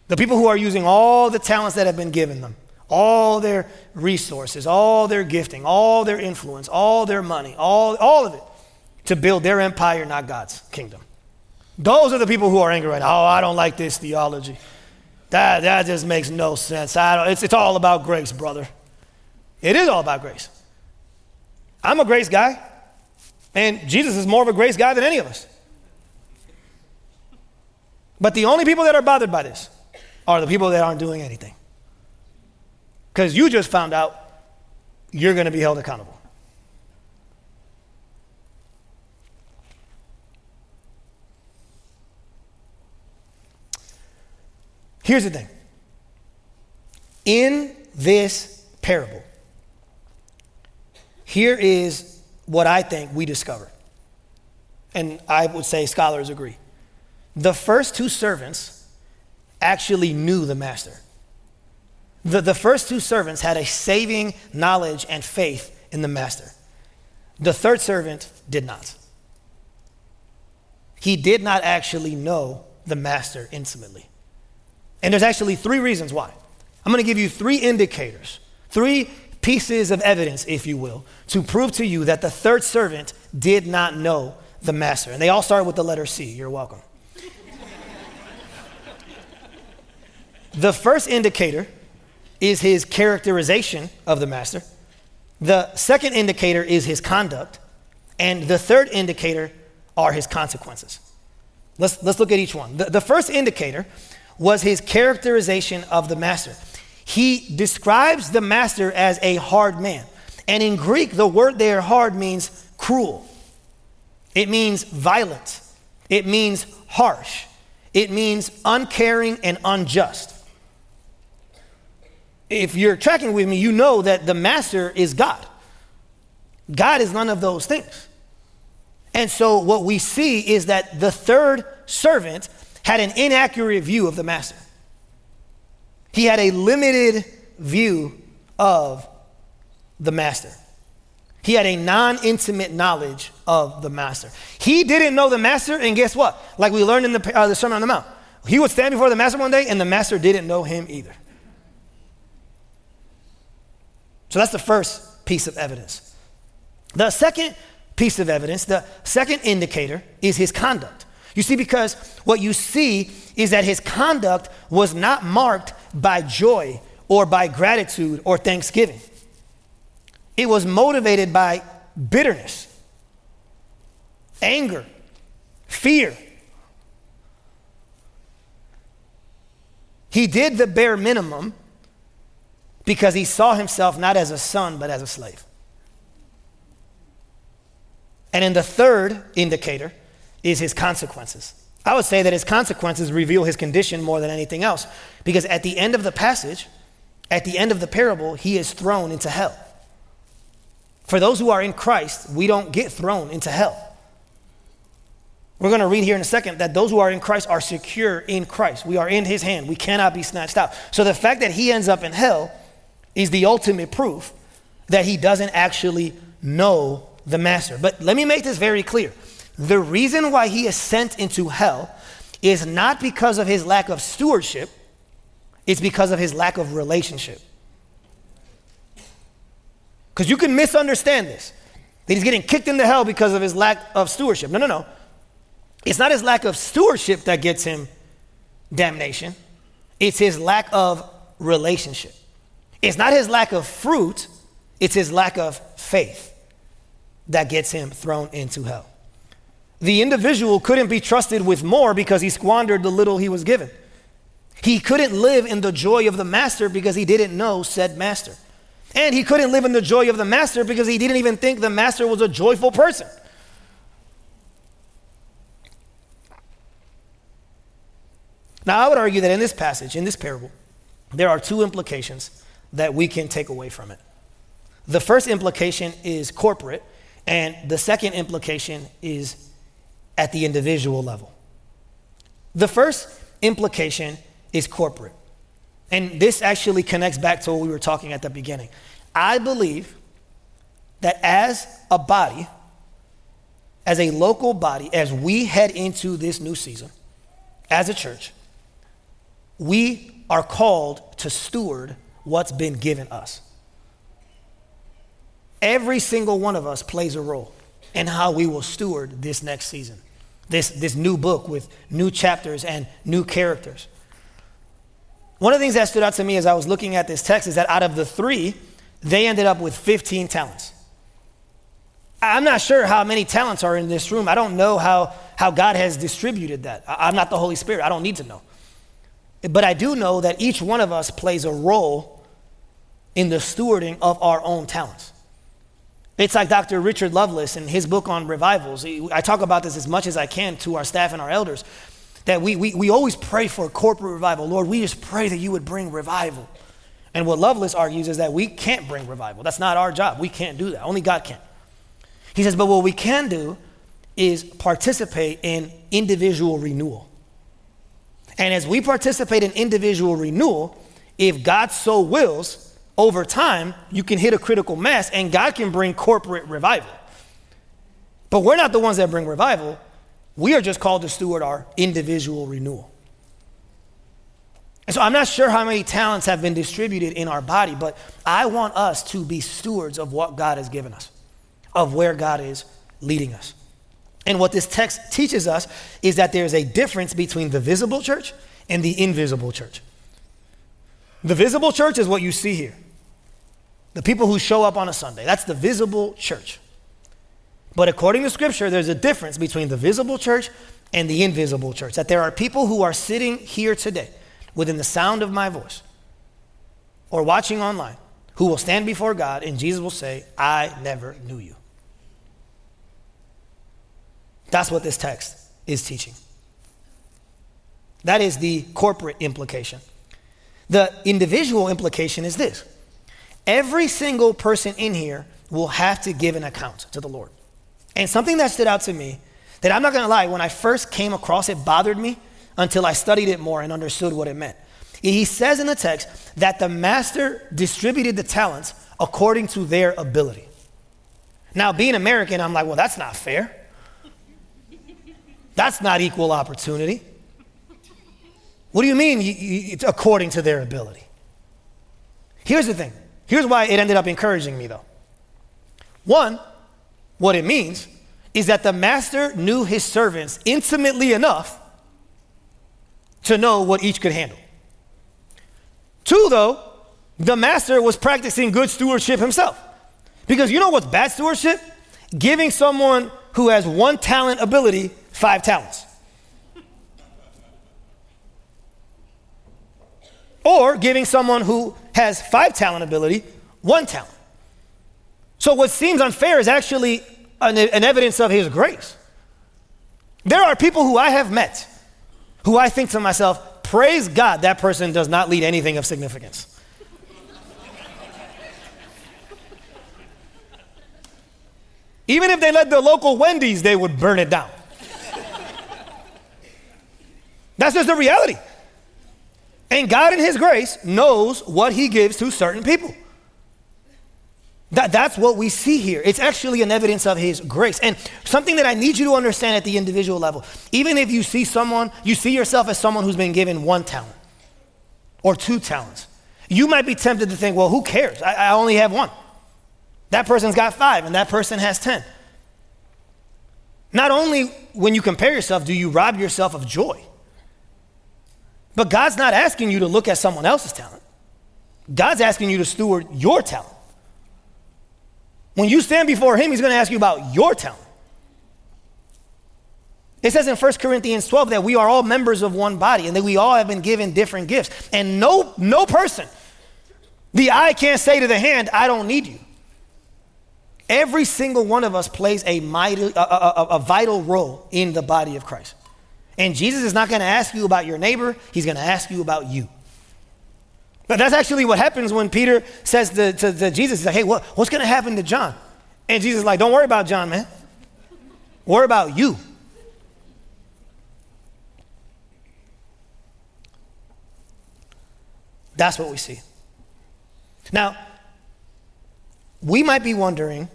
The people who are using all the talents that have been given them, all their resources, all their gifting, all their influence, all their money, all, all of it to build their empire, not God's kingdom. Those are the people who are angry right now. Oh, I don't like this theology. That, that just makes no sense. I don't, it's, it's all about grace, brother. It is all about grace. I'm a grace guy, and Jesus is more of a grace guy than any of us. But the only people that are bothered by this are the people that aren't doing anything. Because you just found out you're going to be held accountable. Here's the thing in this parable, here is what I think we discover. And I would say scholars agree. The first two servants actually knew the master. The, the first two servants had a saving knowledge and faith in the master. The third servant did not. He did not actually know the master intimately. And there's actually three reasons why. I'm going to give you three indicators, three pieces of evidence, if you will, to prove to you that the third servant did not know the master. And they all start with the letter C. You're welcome. The first indicator is his characterization of the master. The second indicator is his conduct. And the third indicator are his consequences. Let's, let's look at each one. The, the first indicator was his characterization of the master. He describes the master as a hard man. And in Greek, the word there, hard, means cruel. It means violent. It means harsh. It means uncaring and unjust. If you're tracking with me, you know that the master is God. God is none of those things. And so what we see is that the third servant had an inaccurate view of the master. He had a limited view of the master. He had a non intimate knowledge of the master. He didn't know the master, and guess what? Like we learned in the, uh, the Sermon on the Mount, he would stand before the master one day, and the master didn't know him either. So that's the first piece of evidence. The second piece of evidence, the second indicator, is his conduct. You see, because what you see is that his conduct was not marked by joy or by gratitude or thanksgiving. It was motivated by bitterness, anger, fear. He did the bare minimum because he saw himself not as a son, but as a slave. And in the third indicator is his consequences. I would say that his consequences reveal his condition more than anything else because at the end of the passage, at the end of the parable, he is thrown into hell. For those who are in Christ, we don't get thrown into hell. We're going to read here in a second that those who are in Christ are secure in Christ. We are in his hand. We cannot be snatched out. So the fact that he ends up in hell is the ultimate proof that he doesn't actually know the master. But let me make this very clear. The reason why he is sent into hell is not because of his lack of stewardship, it's because of his lack of relationship. Because you can misunderstand this that he's getting kicked into hell because of his lack of stewardship. No, no, no. It's not his lack of stewardship that gets him damnation, it's his lack of relationship. It's not his lack of fruit, it's his lack of faith that gets him thrown into hell. The individual couldn't be trusted with more because he squandered the little he was given. He couldn't live in the joy of the master because he didn't know said master. And he couldn't live in the joy of the master because he didn't even think the master was a joyful person. Now, I would argue that in this passage, in this parable, there are two implications that we can take away from it. The first implication is corporate, and the second implication is at the individual level. The first implication is corporate. And this actually connects back to what we were talking at the beginning. I believe that as a body, as a local body, as we head into this new season, as a church, we are called to steward what's been given us. Every single one of us plays a role in how we will steward this next season, this, this new book with new chapters and new characters. One of the things that stood out to me as I was looking at this text is that out of the three, they ended up with 15 talents. I'm not sure how many talents are in this room. I don't know how, how God has distributed that. I'm not the Holy Spirit. I don't need to know. But I do know that each one of us plays a role in the stewarding of our own talents. It's like Dr. Richard Lovelace in his book on revivals. I talk about this as much as I can to our staff and our elders that we, we, we always pray for corporate revival. Lord, we just pray that you would bring revival. And what Lovelace argues is that we can't bring revival. That's not our job. We can't do that. Only God can. He says, but what we can do is participate in individual renewal. And as we participate in individual renewal, if God so wills, over time, you can hit a critical mass and God can bring corporate revival. But we're not the ones that bring revival. We are just called to steward our individual renewal. And so I'm not sure how many talents have been distributed in our body, but I want us to be stewards of what God has given us, of where God is leading us. And what this text teaches us is that there's a difference between the visible church and the invisible church. The visible church is what you see here the people who show up on a Sunday. That's the visible church. But according to Scripture, there's a difference between the visible church and the invisible church. That there are people who are sitting here today within the sound of my voice or watching online who will stand before God and Jesus will say, I never knew you. That's what this text is teaching. That is the corporate implication. The individual implication is this every single person in here will have to give an account to the Lord. And something that stood out to me that I'm not gonna lie, when I first came across it, bothered me until I studied it more and understood what it meant. He says in the text that the master distributed the talents according to their ability. Now, being American, I'm like, well, that's not fair. That's not equal opportunity. What do you mean according to their ability? Here's the thing. Here's why it ended up encouraging me, though. One, what it means is that the master knew his servants intimately enough to know what each could handle. Two, though, the master was practicing good stewardship himself. Because you know what's bad stewardship? Giving someone who has one talent ability five talents. Or giving someone who has five talent ability one talent. So what seems unfair is actually an, an evidence of his grace. There are people who I have met who I think to myself, praise God that person does not lead anything of significance. [LAUGHS] Even if they led the local Wendy's, they would burn it down. [LAUGHS] That's just the reality. And God, in His grace, knows what He gives to certain people. That, that's what we see here. It's actually an evidence of His grace. And something that I need you to understand at the individual level even if you see someone, you see yourself as someone who's been given one talent or two talents, you might be tempted to think, well, who cares? I, I only have one. That person's got five, and that person has 10. Not only when you compare yourself do you rob yourself of joy, but God's not asking you to look at someone else's talent. God's asking you to steward your talent. When you stand before Him, He's going to ask you about your talent. It says in 1 Corinthians 12 that we are all members of one body and that we all have been given different gifts. And no, no person, the eye can't say to the hand, I don't need you. Every single one of us plays a, mighty, a, a, a vital role in the body of Christ. And Jesus is not going to ask you about your neighbor, he's going to ask you about you. But that's actually what happens when Peter says to, to, to Jesus, he's like, hey, what, what's going to happen to John? And Jesus is like, don't worry about John, man. Worry about you. That's what we see. Now, we might be wondering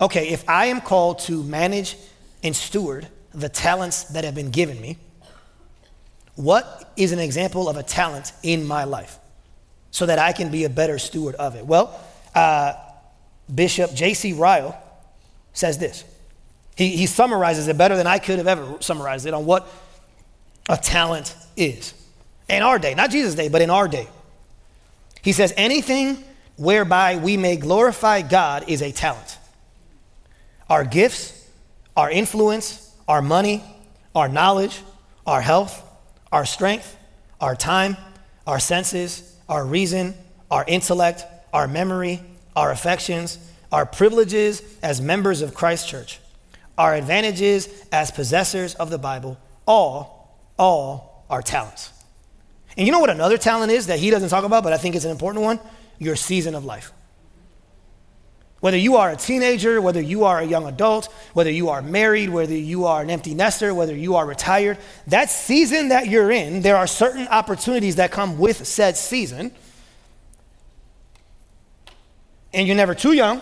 okay, if I am called to manage and steward the talents that have been given me, what is an example of a talent in my life so that I can be a better steward of it? Well, uh, Bishop J.C. Ryle says this. He, he summarizes it better than I could have ever summarized it on what a talent is. In our day, not Jesus' day, but in our day. He says, anything whereby we may glorify God is a talent. Our gifts, our influence, our money, our knowledge, our health, our strength, our time, our senses, our reason, our intellect, our memory, our affections, our privileges as members of Christ's church, our advantages as possessors of the Bible, all, all are talents. And you know what another talent is that he doesn't talk about, but I think it's an important one? Your season of life. Whether you are a teenager, whether you are a young adult, whether you are married, whether you are an empty nester, whether you are retired, that season that you're in, there are certain opportunities that come with said season. And you're never too young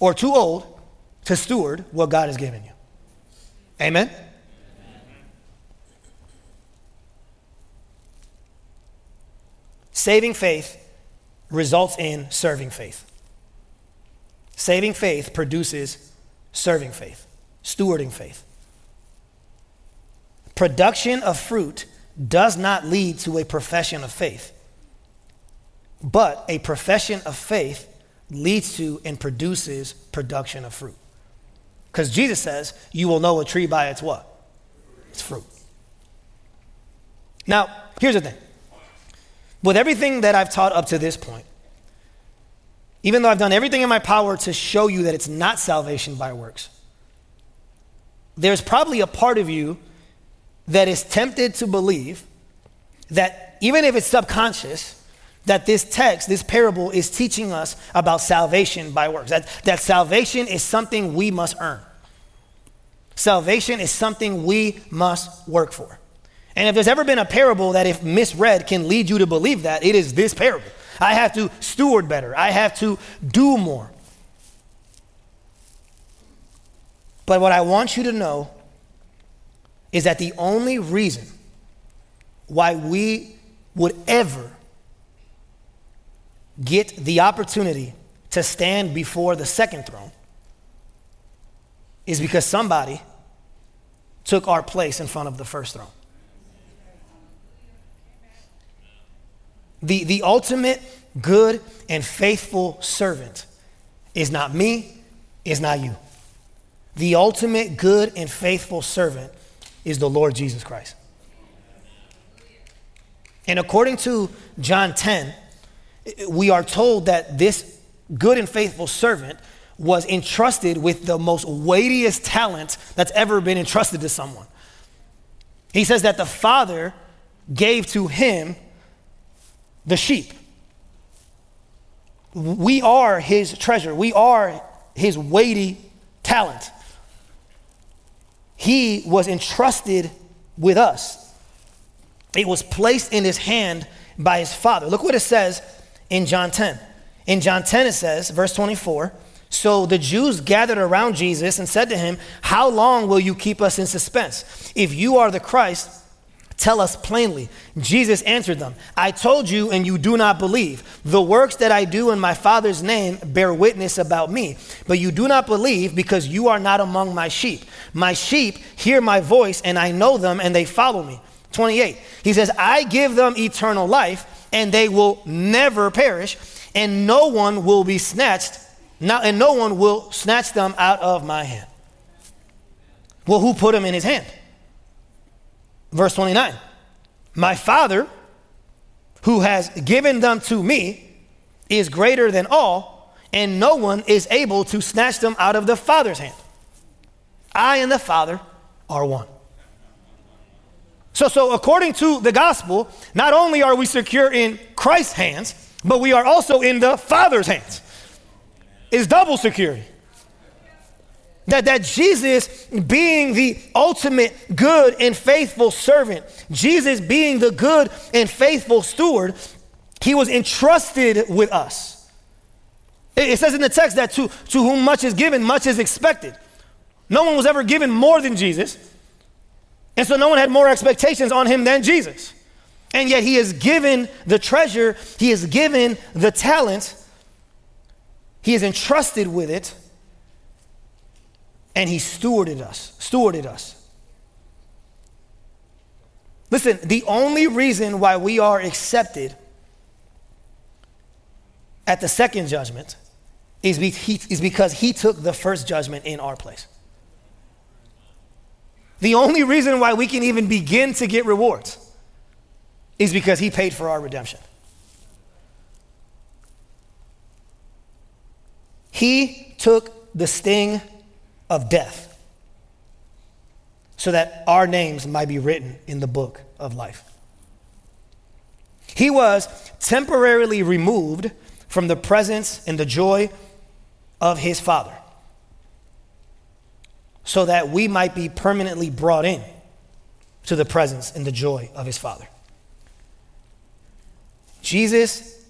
or too old to steward what God has given you. Amen? Saving faith results in serving faith. Saving faith produces serving faith, stewarding faith. Production of fruit does not lead to a profession of faith, but a profession of faith leads to and produces production of fruit. Because Jesus says, You will know a tree by its what? it's fruit. Now, here's the thing. With everything that I've taught up to this point, even though I've done everything in my power to show you that it's not salvation by works, there's probably a part of you that is tempted to believe that even if it's subconscious, that this text, this parable, is teaching us about salvation by works. That, that salvation is something we must earn. Salvation is something we must work for. And if there's ever been a parable that, if misread, can lead you to believe that, it is this parable. I have to steward better, I have to do more. But what I want you to know is that the only reason why we would ever get the opportunity to stand before the second throne is because somebody took our place in front of the first throne. The, the ultimate good and faithful servant is not me, is not you. The ultimate good and faithful servant is the Lord Jesus Christ. And according to John 10, we are told that this good and faithful servant was entrusted with the most weightiest talent that's ever been entrusted to someone. He says that the father gave to him the sheep. We are his treasure, we are his weighty talent. He was entrusted with us. It was placed in his hand by his father. Look what it says in John 10. In John 10, it says, verse 24, so the Jews gathered around Jesus and said to him, How long will you keep us in suspense? If you are the Christ, tell us plainly. Jesus answered them, I told you, and you do not believe. The works that I do in my Father's name bear witness about me, but you do not believe because you are not among my sheep. My sheep hear my voice, and I know them, and they follow me. 28. He says, I give them eternal life, and they will never perish, and no one will be snatched now, and no one will snatch them out of my hand. Well, who put them in his hand? Verse 29 My Father, who has given them to me, is greater than all, and no one is able to snatch them out of the Father's hand. I and the Father are one. So, so according to the gospel, not only are we secure in Christ's hands, but we are also in the Father's hands is double security. That, that Jesus being the ultimate good and faithful servant, Jesus being the good and faithful steward, he was entrusted with us. It, it says in the text that to, to whom much is given, much is expected. No one was ever given more than Jesus. And so no one had more expectations on him than Jesus. And yet he is given the treasure, he is given the talent he is entrusted with it, and He stewarded us, stewarded us. Listen, the only reason why we are accepted at the second judgment is, be, he, is because He took the first judgment in our place. The only reason why we can even begin to get rewards is because He paid for our redemption. He took the sting of death so that our names might be written in the book of life. He was temporarily removed from the presence and the joy of his Father so that we might be permanently brought in to the presence and the joy of his Father. Jesus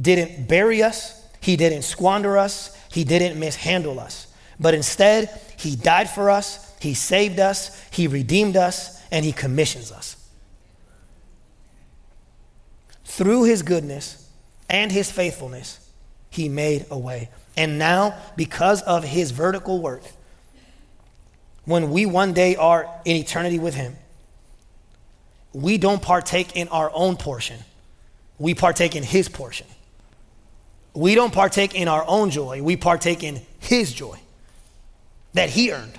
didn't bury us he didn't squander us, He didn't mishandle us. But instead, He died for us, He saved us, He redeemed us, and He commissions us. Through His goodness and His faithfulness, He made a way. And now, because of His vertical work, when we one day are in eternity with Him, we don't partake in our own portion, we partake in His portion we don't partake in our own joy, we partake in His joy that He earned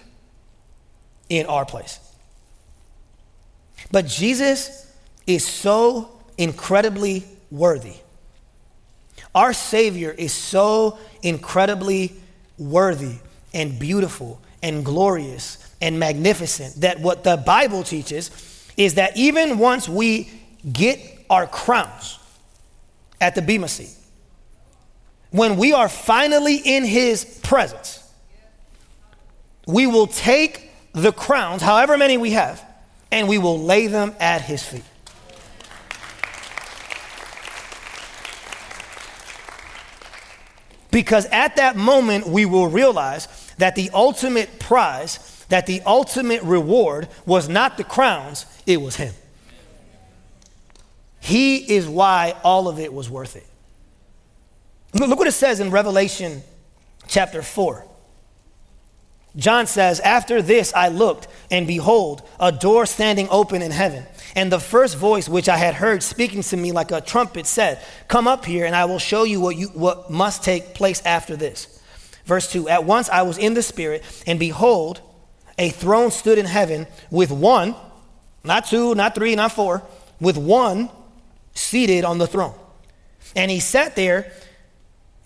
in our place. But Jesus is so incredibly worthy. Our Savior is so incredibly worthy and beautiful and glorious and magnificent that what the Bible teaches is that even once we get our crowns at the Bema seat, when we are finally in His presence, we will take the crowns, however many we have, and we will lay them at His feet. Because at that moment, we will realize that the ultimate prize, that the ultimate reward was not the crowns, it was Him. He is why all of it was worth it. Look what it says in Revelation chapter 4. John says, After this I looked, and behold, a door standing open in heaven. And the first voice which I had heard speaking to me like a trumpet said, Come up here, and I will show you what, you, what must take place after this. Verse 2 At once I was in the Spirit, and behold, a throne stood in heaven with one, not two, not three, not four, with one seated on the throne. And he sat there,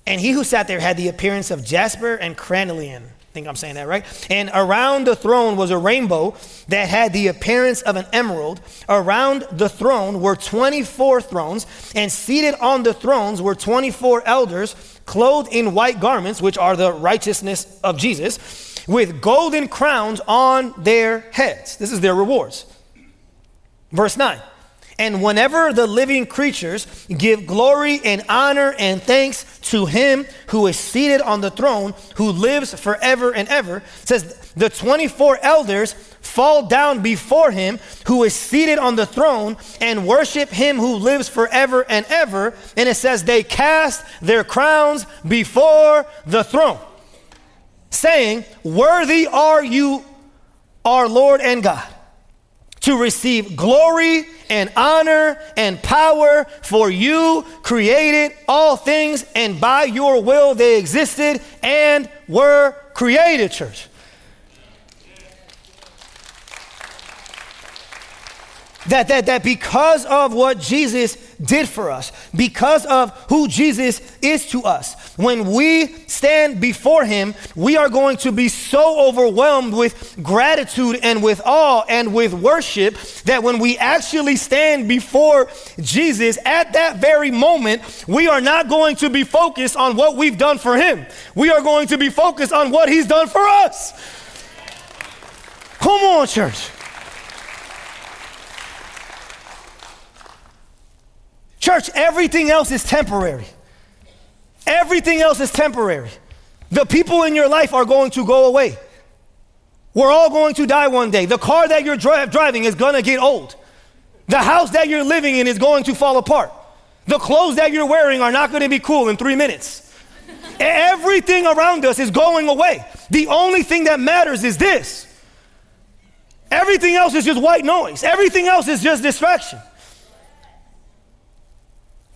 and he who sat there had the appearance of jasper and carnelian think I'm saying that right. And around the throne was a rainbow that had the appearance of an emerald. Around the throne were 24 thrones, and seated on the thrones were 24 elders, clothed in white garments, which are the righteousness of Jesus, with golden crowns on their heads. This is their rewards. Verse 9. And whenever the living creatures give glory and honor and thanks to him who is seated on the throne, who lives forever and ever, says the 24 elders fall down before him who is seated on the throne and worship him who lives forever and ever. And it says they cast their crowns before the throne, saying, Worthy are you, our Lord and God to receive glory and honor and power, for you created all things, and by your will they existed and were created, church. That, that, that because of what Jesus did for us, because of who Jesus is to us, when we stand before Him, we are going to be so overwhelmed with gratitude and with awe and with worship that when we actually stand before Jesus at that very moment, we are not going to be focused on what we've done for Him. We are going to be focused on what He's done for us. Come on, church. Church, everything else is temporary. Everything else is temporary. The people in your life are going to go away. We're all going to die one day. The car that you're dri- driving is going to get old. The house that you're living in is going to fall apart. The clothes that you're wearing are not going to be cool in three minutes. Everything around us is going away. The only thing that matters is this. Everything else is just white noise. Everything else is just distraction.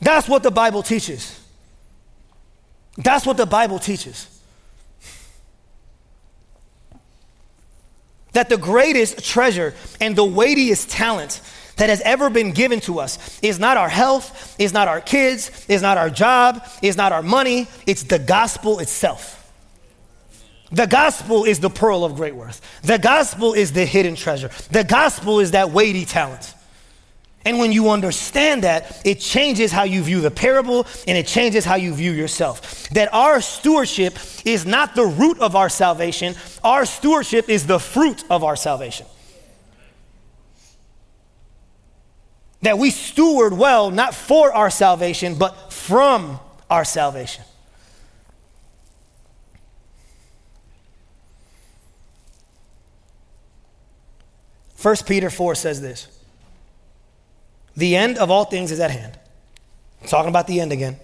That's what the Bible teaches. That's what the Bible teaches. That the greatest treasure and the weightiest talent that has ever been given to us is not our health, is not our kids, is not our job, is not our money, it's the gospel itself. The gospel is the pearl of great worth. The gospel is the hidden treasure. The gospel is that weighty talent. And when you understand that, it changes how you view the parable and it changes how you view yourself. That our stewardship is not the root of our salvation, our stewardship is the fruit of our salvation. That we steward well, not for our salvation, but from our salvation. First Peter 4 says this. The end of all things is at hand. I'm talking about the end again.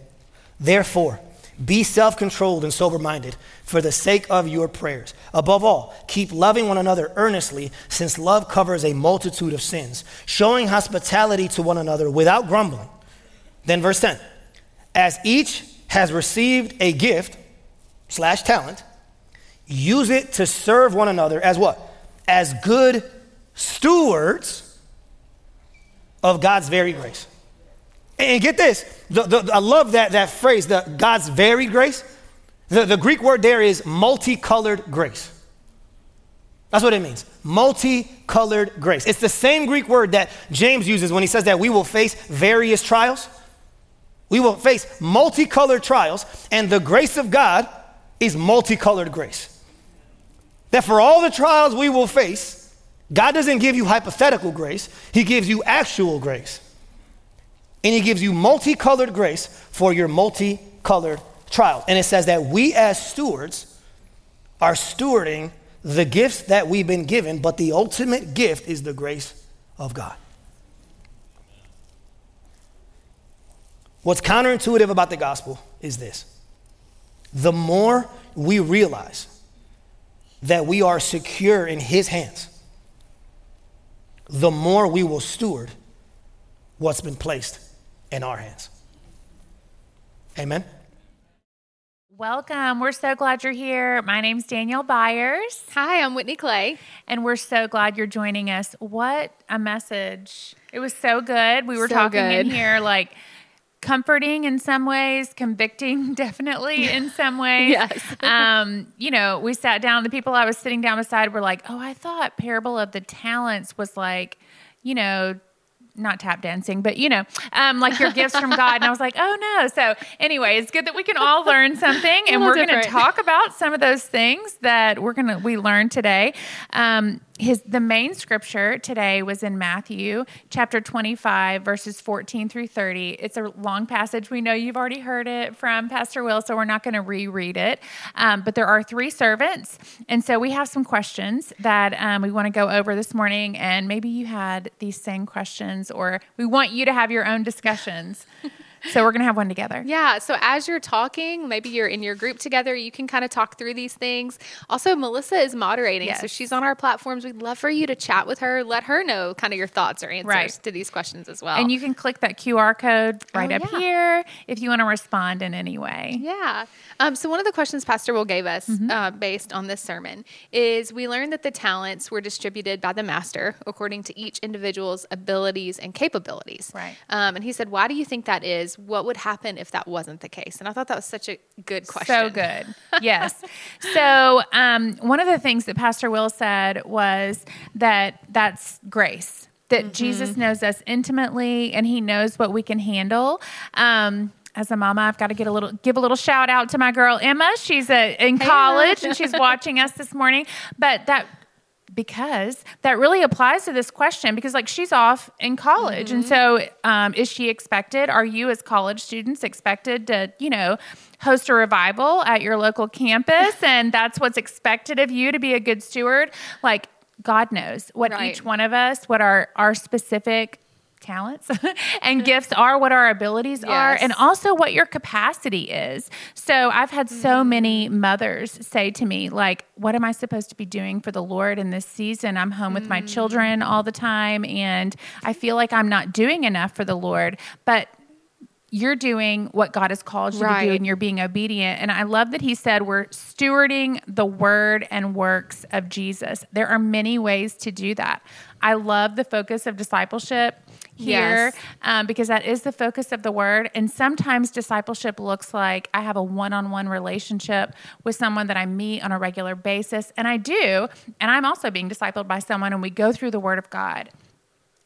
Therefore, be self controlled and sober minded for the sake of your prayers. Above all, keep loving one another earnestly, since love covers a multitude of sins, showing hospitality to one another without grumbling. Then, verse 10 As each has received a gift slash talent, use it to serve one another as what? As good stewards of God's very grace. And get this, the, the, I love that, that phrase, the God's very grace. The, the Greek word there is multicolored grace. That's what it means. Multicolored grace. It's the same Greek word that James uses when he says that we will face various trials. We will face multicolored trials, and the grace of God is multicolored grace. That for all the trials we will face, God doesn't give you hypothetical grace, He gives you actual grace. And He gives you multicolored grace for your multicolored trial. And it says that we as stewards are stewarding the gifts that we've been given, but the ultimate gift is the grace of God. What's counterintuitive about the gospel is this the more we realize that we are secure in His hands, the more we will steward what's been placed in our hands. Amen. Welcome. We're so glad you're here. My name's Danielle Byers. Hi, I'm Whitney Clay. And we're so glad you're joining us. What a message. It was so good. We were so talking good. in here like comforting in some ways, convicting [LAUGHS] definitely in some ways. yes. um, you know, we sat down, the people I was sitting down beside were like, oh, I thought Parable of the Talents was like, you know, not tap dancing, but you know, um, like your gifts from God. And I was like, oh no. So anyway, it's good that we can all learn something, [LAUGHS] and we're going to talk about some of those things that we're going to we learned today. Um, his the main scripture today was in Matthew chapter 25 verses 14 through 30. It's a long passage. We know you've already heard it from Pastor Will, so we're not going to reread it. Um, but there are three servants, and so we have some questions that um, we want to go over this morning. And maybe you had these same questions, or we want you to have your own discussions. [LAUGHS] So we're going to have one together. Yeah. So as you're talking, maybe you're in your group together, you can kind of talk through these things. Also, Melissa is moderating. Yes. So she's on our platforms. We'd love for you to chat with her, let her know kind of your thoughts or answers right. to these questions as well. And you can click that QR code right oh, up yeah. here if you want to respond in any way. Yeah. Um, so one of the questions Pastor Will gave us mm-hmm. uh, based on this sermon is we learned that the talents were distributed by the master according to each individual's abilities and capabilities. Right. Um, and he said, why do you think that is? What would happen if that wasn't the case? And I thought that was such a good question. So good. Yes. so, um, one of the things that Pastor Will said was that that's grace, that mm-hmm. Jesus knows us intimately and he knows what we can handle. Um, as a mama, I've got to get a little give a little shout out to my girl Emma. She's a, uh, in college and she's [LAUGHS] watching us this morning. But that because that really applies to this question because like she's off in college mm-hmm. and so um, is she expected are you as college students expected to you know host a revival at your local campus [LAUGHS] and that's what's expected of you to be a good steward like god knows what right. each one of us what our our specific talents [LAUGHS] and gifts are, what our abilities yes. are, and also what your capacity is. So I've had so mm-hmm. many mothers say to me, like, what am I supposed to be doing for the Lord in this season? I'm home with my mm. children all the time, and I feel like I'm not doing enough for the Lord. But you're doing what God has called you right. to do and you're being obedient. And I love that he said we're stewarding the word and works of Jesus. There are many ways to do that. I love the focus of discipleship here yes. um, because that is the focus of the word. And sometimes discipleship looks like I have a one on one relationship with someone that I meet on a regular basis. And I do. And I'm also being discipled by someone, and we go through the word of God.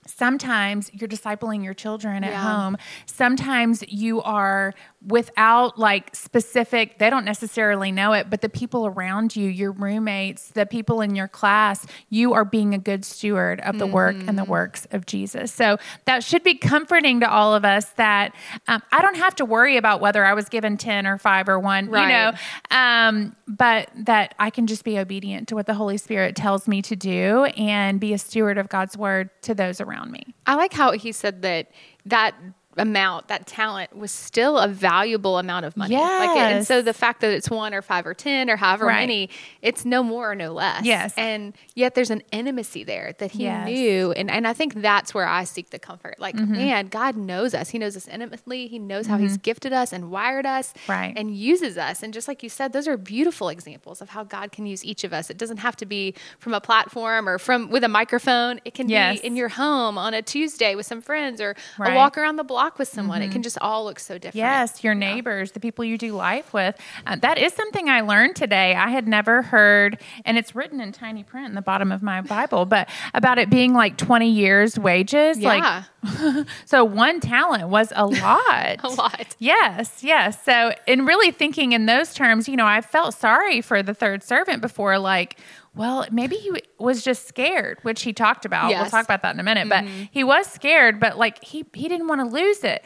Sometimes you're discipling your children at yeah. home. Sometimes you are without like specific, they don't necessarily know it, but the people around you, your roommates, the people in your class, you are being a good steward of the mm-hmm. work and the mm-hmm. works of Jesus. So that should be comforting to all of us that um, I don't have to worry about whether I was given 10 or five or one, right. you know, um, but that I can just be obedient to what the Holy Spirit tells me to do and be a steward of God's word to those around me. I like how he said that that amount, that talent was still a valuable amount of money. Yes. Like, and so the fact that it's one or five or 10 or however right. many, it's no more or no less. Yes. And yet there's an intimacy there that he yes. knew. And, and I think that's where I seek the comfort. Like, mm-hmm. man, God knows us. He knows us intimately. He knows how mm-hmm. he's gifted us and wired us right. and uses us. And just like you said, those are beautiful examples of how God can use each of us. It doesn't have to be from a platform or from with a microphone. It can yes. be in your home on a Tuesday with some friends or right. a walk around the block with someone. Mm-hmm. It can just all look so different. Yes, your neighbors, yeah. the people you do life with. Uh, that is something I learned today. I had never heard, and it's written in tiny print in the bottom of my Bible, but about it being like 20 years wages. Yeah. Like, [LAUGHS] so one talent was a [LAUGHS] lot. a lot. Yes, yes. So, in really thinking in those terms, you know, I felt sorry for the third servant before, like, well, maybe he was just scared, which he talked about. Yes. We'll talk about that in a minute. Mm-hmm. But he was scared, but like he he didn't want to lose it.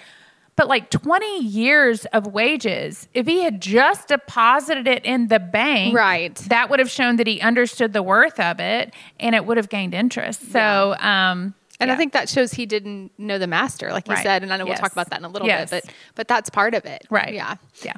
But like 20 years of wages, if he had just deposited it in the bank, right. that would have shown that he understood the worth of it and it would have gained interest. So, yeah. um, and yeah. I think that shows he didn't know the master, like you right. said. And I know yes. we'll talk about that in a little yes. bit, but but that's part of it. Right. Yeah. Yeah.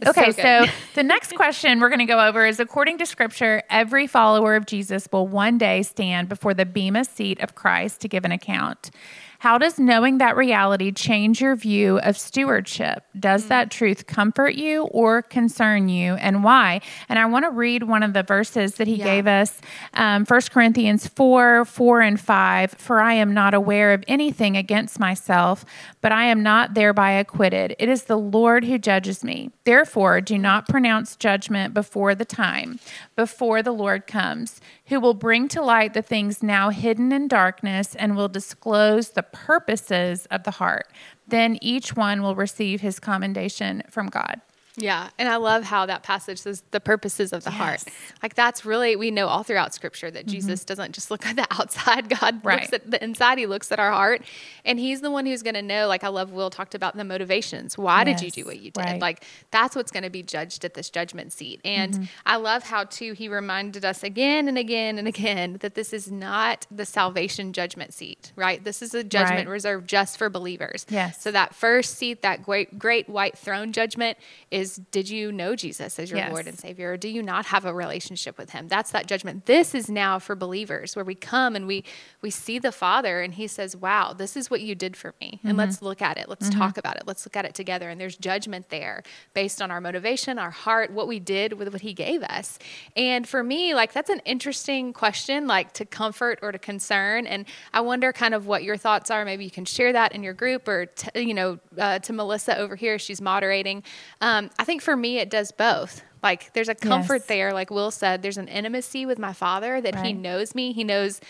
It's okay, so, so the next question we're going to go over is according to scripture, every follower of Jesus will one day stand before the Bema seat of Christ to give an account. How does knowing that reality change your view of stewardship? Does mm. that truth comfort you or concern you, and why? And I want to read one of the verses that he yeah. gave us um, 1 Corinthians 4 4 and 5. For I am not aware of anything against myself, but I am not thereby acquitted. It is the Lord who judges me. Therefore, do not pronounce judgment before the time, before the Lord comes who will bring to light the things now hidden in darkness and will disclose the purposes of the heart. Then each one will receive his commendation from God. Yeah. And I love how that passage says the purposes of the yes. heart. Like that's really, we know all throughout scripture that mm-hmm. Jesus doesn't just look [LAUGHS] at the outside. God right. looks at the inside. He looks at our heart. And he's the one who's going to know, like I love Will talked about the motivations. Why yes. did you do what you did? Right. Like that's what's going to be judged at this judgment seat. And mm-hmm. I love how too, he reminded us again and again and again that this is not the salvation judgment seat, right? This is a judgment right. reserved just for believers. Yes. So that first seat, that great, great white throne judgment is is did you know Jesus as your yes. Lord and Savior or do you not have a relationship with him? That's that judgment. This is now for believers where we come and we we see the Father and he says, "Wow, this is what you did for me." Mm-hmm. And let's look at it. Let's mm-hmm. talk about it. Let's look at it together and there's judgment there based on our motivation, our heart, what we did with what he gave us. And for me, like that's an interesting question like to comfort or to concern and I wonder kind of what your thoughts are. Maybe you can share that in your group or t- you know uh, to Melissa over here she's moderating. Um, I think for me, it does both. Like there's a comfort yes. there, like Will said, there's an intimacy with my father that right. he knows me. He knows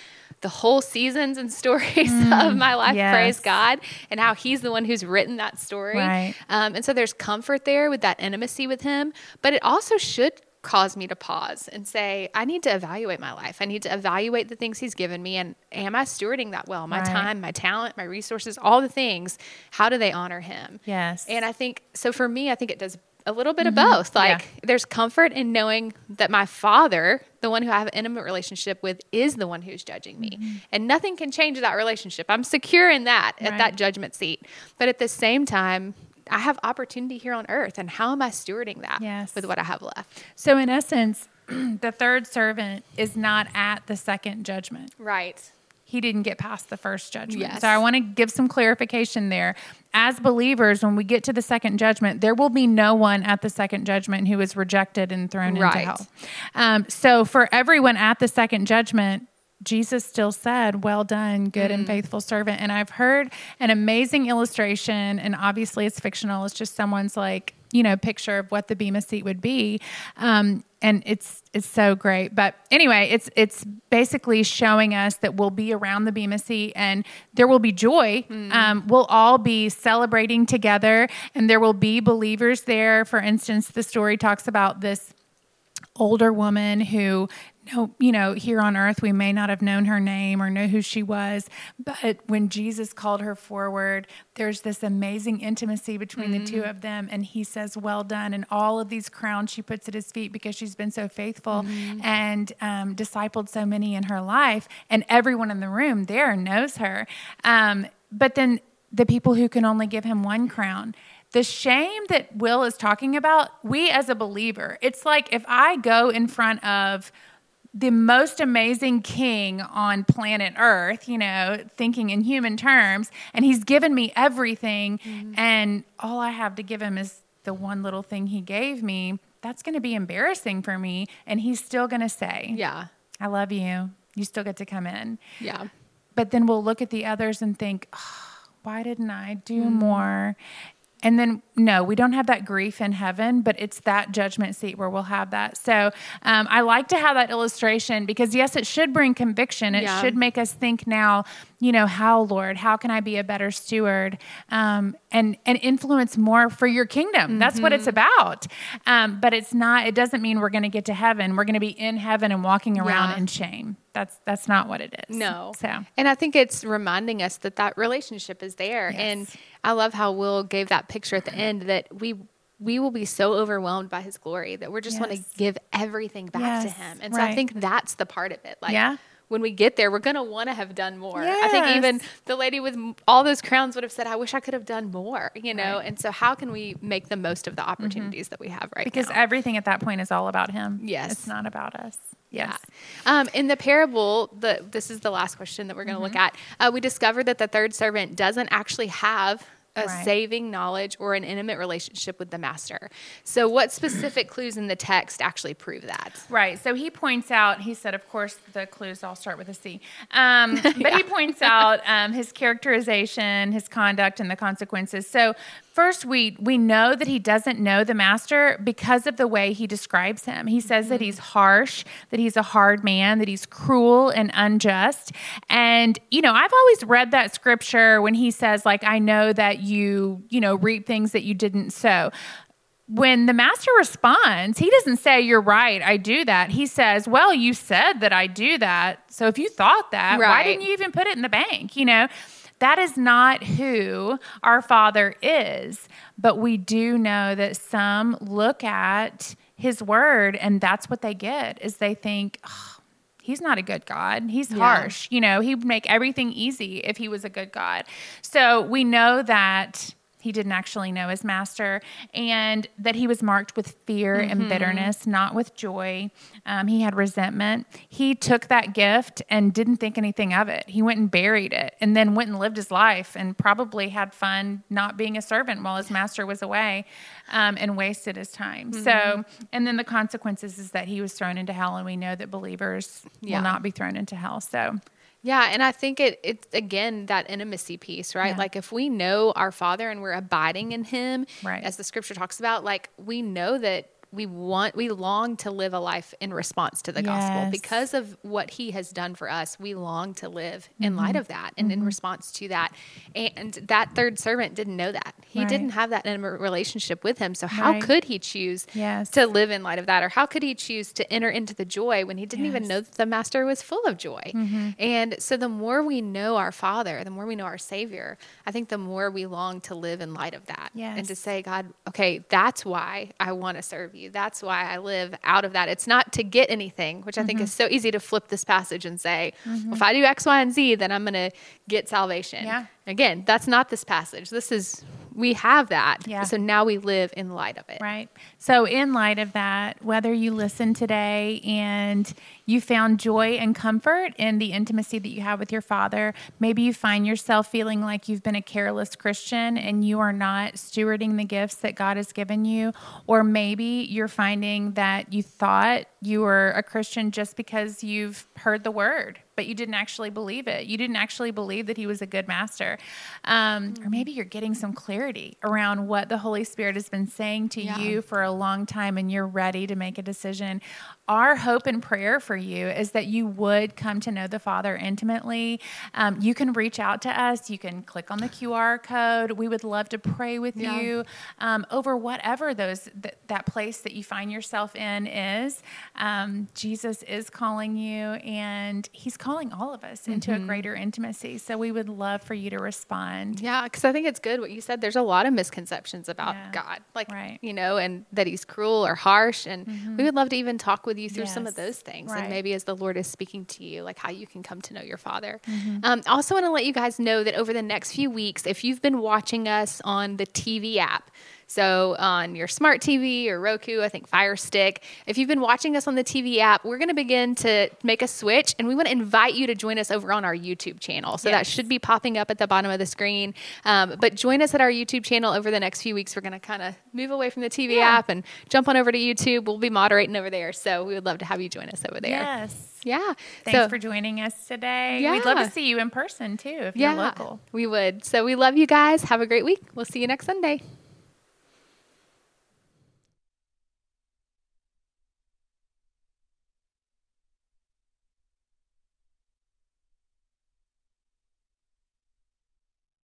the whole seasons and [LAUGHS] stories mm, of my life. Yes. Praise God. And how he's the one who's written that story. Right. Um, and so there's comfort there with that intimacy with him. But it also should cause me to pause and say, I need to evaluate my life. I need to evaluate the things He's given me. And am I stewarding that well? My right. time, my talent, my resources, all the things. How do they honor Him? Yes. And I think, so for me, I think it does a little bit mm-hmm. of both. Like yeah. there's comfort in knowing that my father, the one who I have an intimate relationship with, is the one who's judging me. Mm-hmm. And nothing can change that relationship. I'm secure in that right. at that judgment seat. But at the same time, I have opportunity here on earth. And how am I stewarding that yes. with what I have left? So, in essence, [CLEARS THROAT] the third servant is not at the second judgment. Right. He didn't get past the first judgment. Yes. So, I want to give some clarification there. As believers, when we get to the second judgment, there will be no one at the second judgment who is rejected and thrown right. into hell. Um, so, for everyone at the second judgment, Jesus still said, Well done, good mm. and faithful servant. And I've heard an amazing illustration, and obviously it's fictional. It's just someone's like, you know, picture of what the Bema seat would be. Um, and it's it's so great. But anyway, it's it's basically showing us that we'll be around the Bema seat and there will be joy. Mm. Um, we'll all be celebrating together, and there will be believers there. For instance, the story talks about this older woman who know, you know, here on earth, we may not have known her name or know who she was, but when Jesus called her forward, there's this amazing intimacy between mm-hmm. the two mm-hmm. of them. And he says, Well done. And all of these crowns she puts at his feet because she's been so faithful mm-hmm. and um, discipled so many in her life. And everyone in the room there knows her. Um, but then the people who can only give him one crown. The shame that Will is talking about, we as a believer, it's like if I go in front of the most amazing king on planet Earth, you know, thinking in human terms, and he's given me everything, mm-hmm. and all I have to give him is the one little thing he gave me. That's going to be embarrassing for me. And he's still going to say, Yeah, I love you. You still get to come in. Yeah. But then we'll look at the others and think, oh, why didn't I do mm-hmm. more? And then, no, we don't have that grief in heaven, but it's that judgment seat where we'll have that. So um, I like to have that illustration because, yes, it should bring conviction. It yeah. should make us think now, you know, how, Lord, how can I be a better steward um, and, and influence more for your kingdom? Mm-hmm. That's what it's mm-hmm. about. Um, but it's not, it doesn't mean we're going to get to heaven. We're going to be in heaven and walking around yeah. in shame. That's that's not what it is. No. So, and I think it's reminding us that that relationship is there. Yes. And I love how Will gave that picture at the end that we we will be so overwhelmed by his glory that we're just yes. want to give everything back yes. to him. And so right. I think that's the part of it. Like yeah. when we get there, we're going to want to have done more. Yes. I think even the lady with all those crowns would have said, I wish I could have done more, you know? Right. And so how can we make the most of the mm-hmm. opportunities mm-hmm. that we have right because now? Because everything at that point is all about him. Yes. It's not about us. Yes. Yeah. Um, in the parable, the, this is the last question that we're going to mm-hmm. look at. Uh, we discovered that the third servant doesn't actually have a right. saving knowledge or an intimate relationship with the master. So, what specific [CLEARS THROAT] clues in the text actually prove that? Right. So, he points out, he said, of course, the clues all start with a C. Um, [LAUGHS] but yeah. he points out [LAUGHS] um, his characterization, his conduct, and the consequences. So, First, we, we know that he doesn't know the master because of the way he describes him. He says mm-hmm. that he's harsh, that he's a hard man, that he's cruel and unjust. And, you know, I've always read that scripture when he says, like, I know that you, you know, reap things that you didn't sow when the master responds, he doesn't say, You're right, I do that. He says, Well, you said that I do that. So if you thought that, right. why didn't you even put it in the bank? You know? That is not who our Father is. But we do know that some look at his word and that's what they get is they think, oh, he's not a good God. He's yeah. harsh. You know, he would make everything easy if he was a good God. So we know that he didn't actually know his master, and that he was marked with fear mm-hmm. and bitterness, not with joy. Um, he had resentment. He took that gift and didn't think anything of it. He went and buried it, and then went and lived his life, and probably had fun not being a servant while his master was away, um, and wasted his time. Mm-hmm. So, and then the consequences is that he was thrown into hell, and we know that believers yeah. will not be thrown into hell. So. Yeah, and I think it it's again that intimacy piece, right? Yeah. Like if we know our Father and we're abiding in Him, right. as the Scripture talks about, like we know that we want we long to live a life in response to the yes. gospel because of what he has done for us we long to live in mm-hmm. light of that and mm-hmm. in response to that and that third servant didn't know that he right. didn't have that in a relationship with him so how right. could he choose yes. to live in light of that or how could he choose to enter into the joy when he didn't yes. even know that the master was full of joy mm-hmm. and so the more we know our father the more we know our savior i think the more we long to live in light of that and to say god okay that's why i want to serve you you. That's why I live out of that. It's not to get anything, which I think mm-hmm. is so easy to flip this passage and say, mm-hmm. well, if I do X, Y, and Z, then I'm going to get salvation. Yeah. Again, that's not this passage. This is we have that. Yeah. So now we live in light of it. Right. So, in light of that, whether you listen today and you found joy and comfort in the intimacy that you have with your father, maybe you find yourself feeling like you've been a careless Christian and you are not stewarding the gifts that God has given you, or maybe you're finding that you thought you were a Christian just because you've heard the word but you didn't actually believe it. You didn't actually believe that he was a good master. Um, mm-hmm. Or maybe you're getting some clarity around what the Holy Spirit has been saying to yeah. you for a long time and you're ready to make a decision. Our hope and prayer for you is that you would come to know the Father intimately. Um, you can reach out to us. You can click on the QR code. We would love to pray with yeah. you um, over whatever those th- that place that you find yourself in is. Um, Jesus is calling you, and He's calling all of us into mm-hmm. a greater intimacy. So we would love for you to respond. Yeah, because I think it's good what you said. There's a lot of misconceptions about yeah. God, like right. you know, and that He's cruel or harsh. And mm-hmm. we would love to even talk with with you through yes. some of those things. Right. And maybe as the Lord is speaking to you, like how you can come to know your Father. Mm-hmm. Um, also, want to let you guys know that over the next few weeks, if you've been watching us on the TV app, so on your smart TV or Roku, I think Fire Stick, if you've been watching us on the TV app, we're going to begin to make a switch and we want to invite you to join us over on our YouTube channel. So yes. that should be popping up at the bottom of the screen. Um, but join us at our YouTube channel over the next few weeks. We're going to kind of move away from the TV yeah. app and jump on over to YouTube. We'll be moderating over there. So we would love to have you join us over there. Yes. Yeah. Thanks so, for joining us today. Yeah. We'd love to see you in person too if yeah, you're local. We would. So we love you guys. Have a great week. We'll see you next Sunday.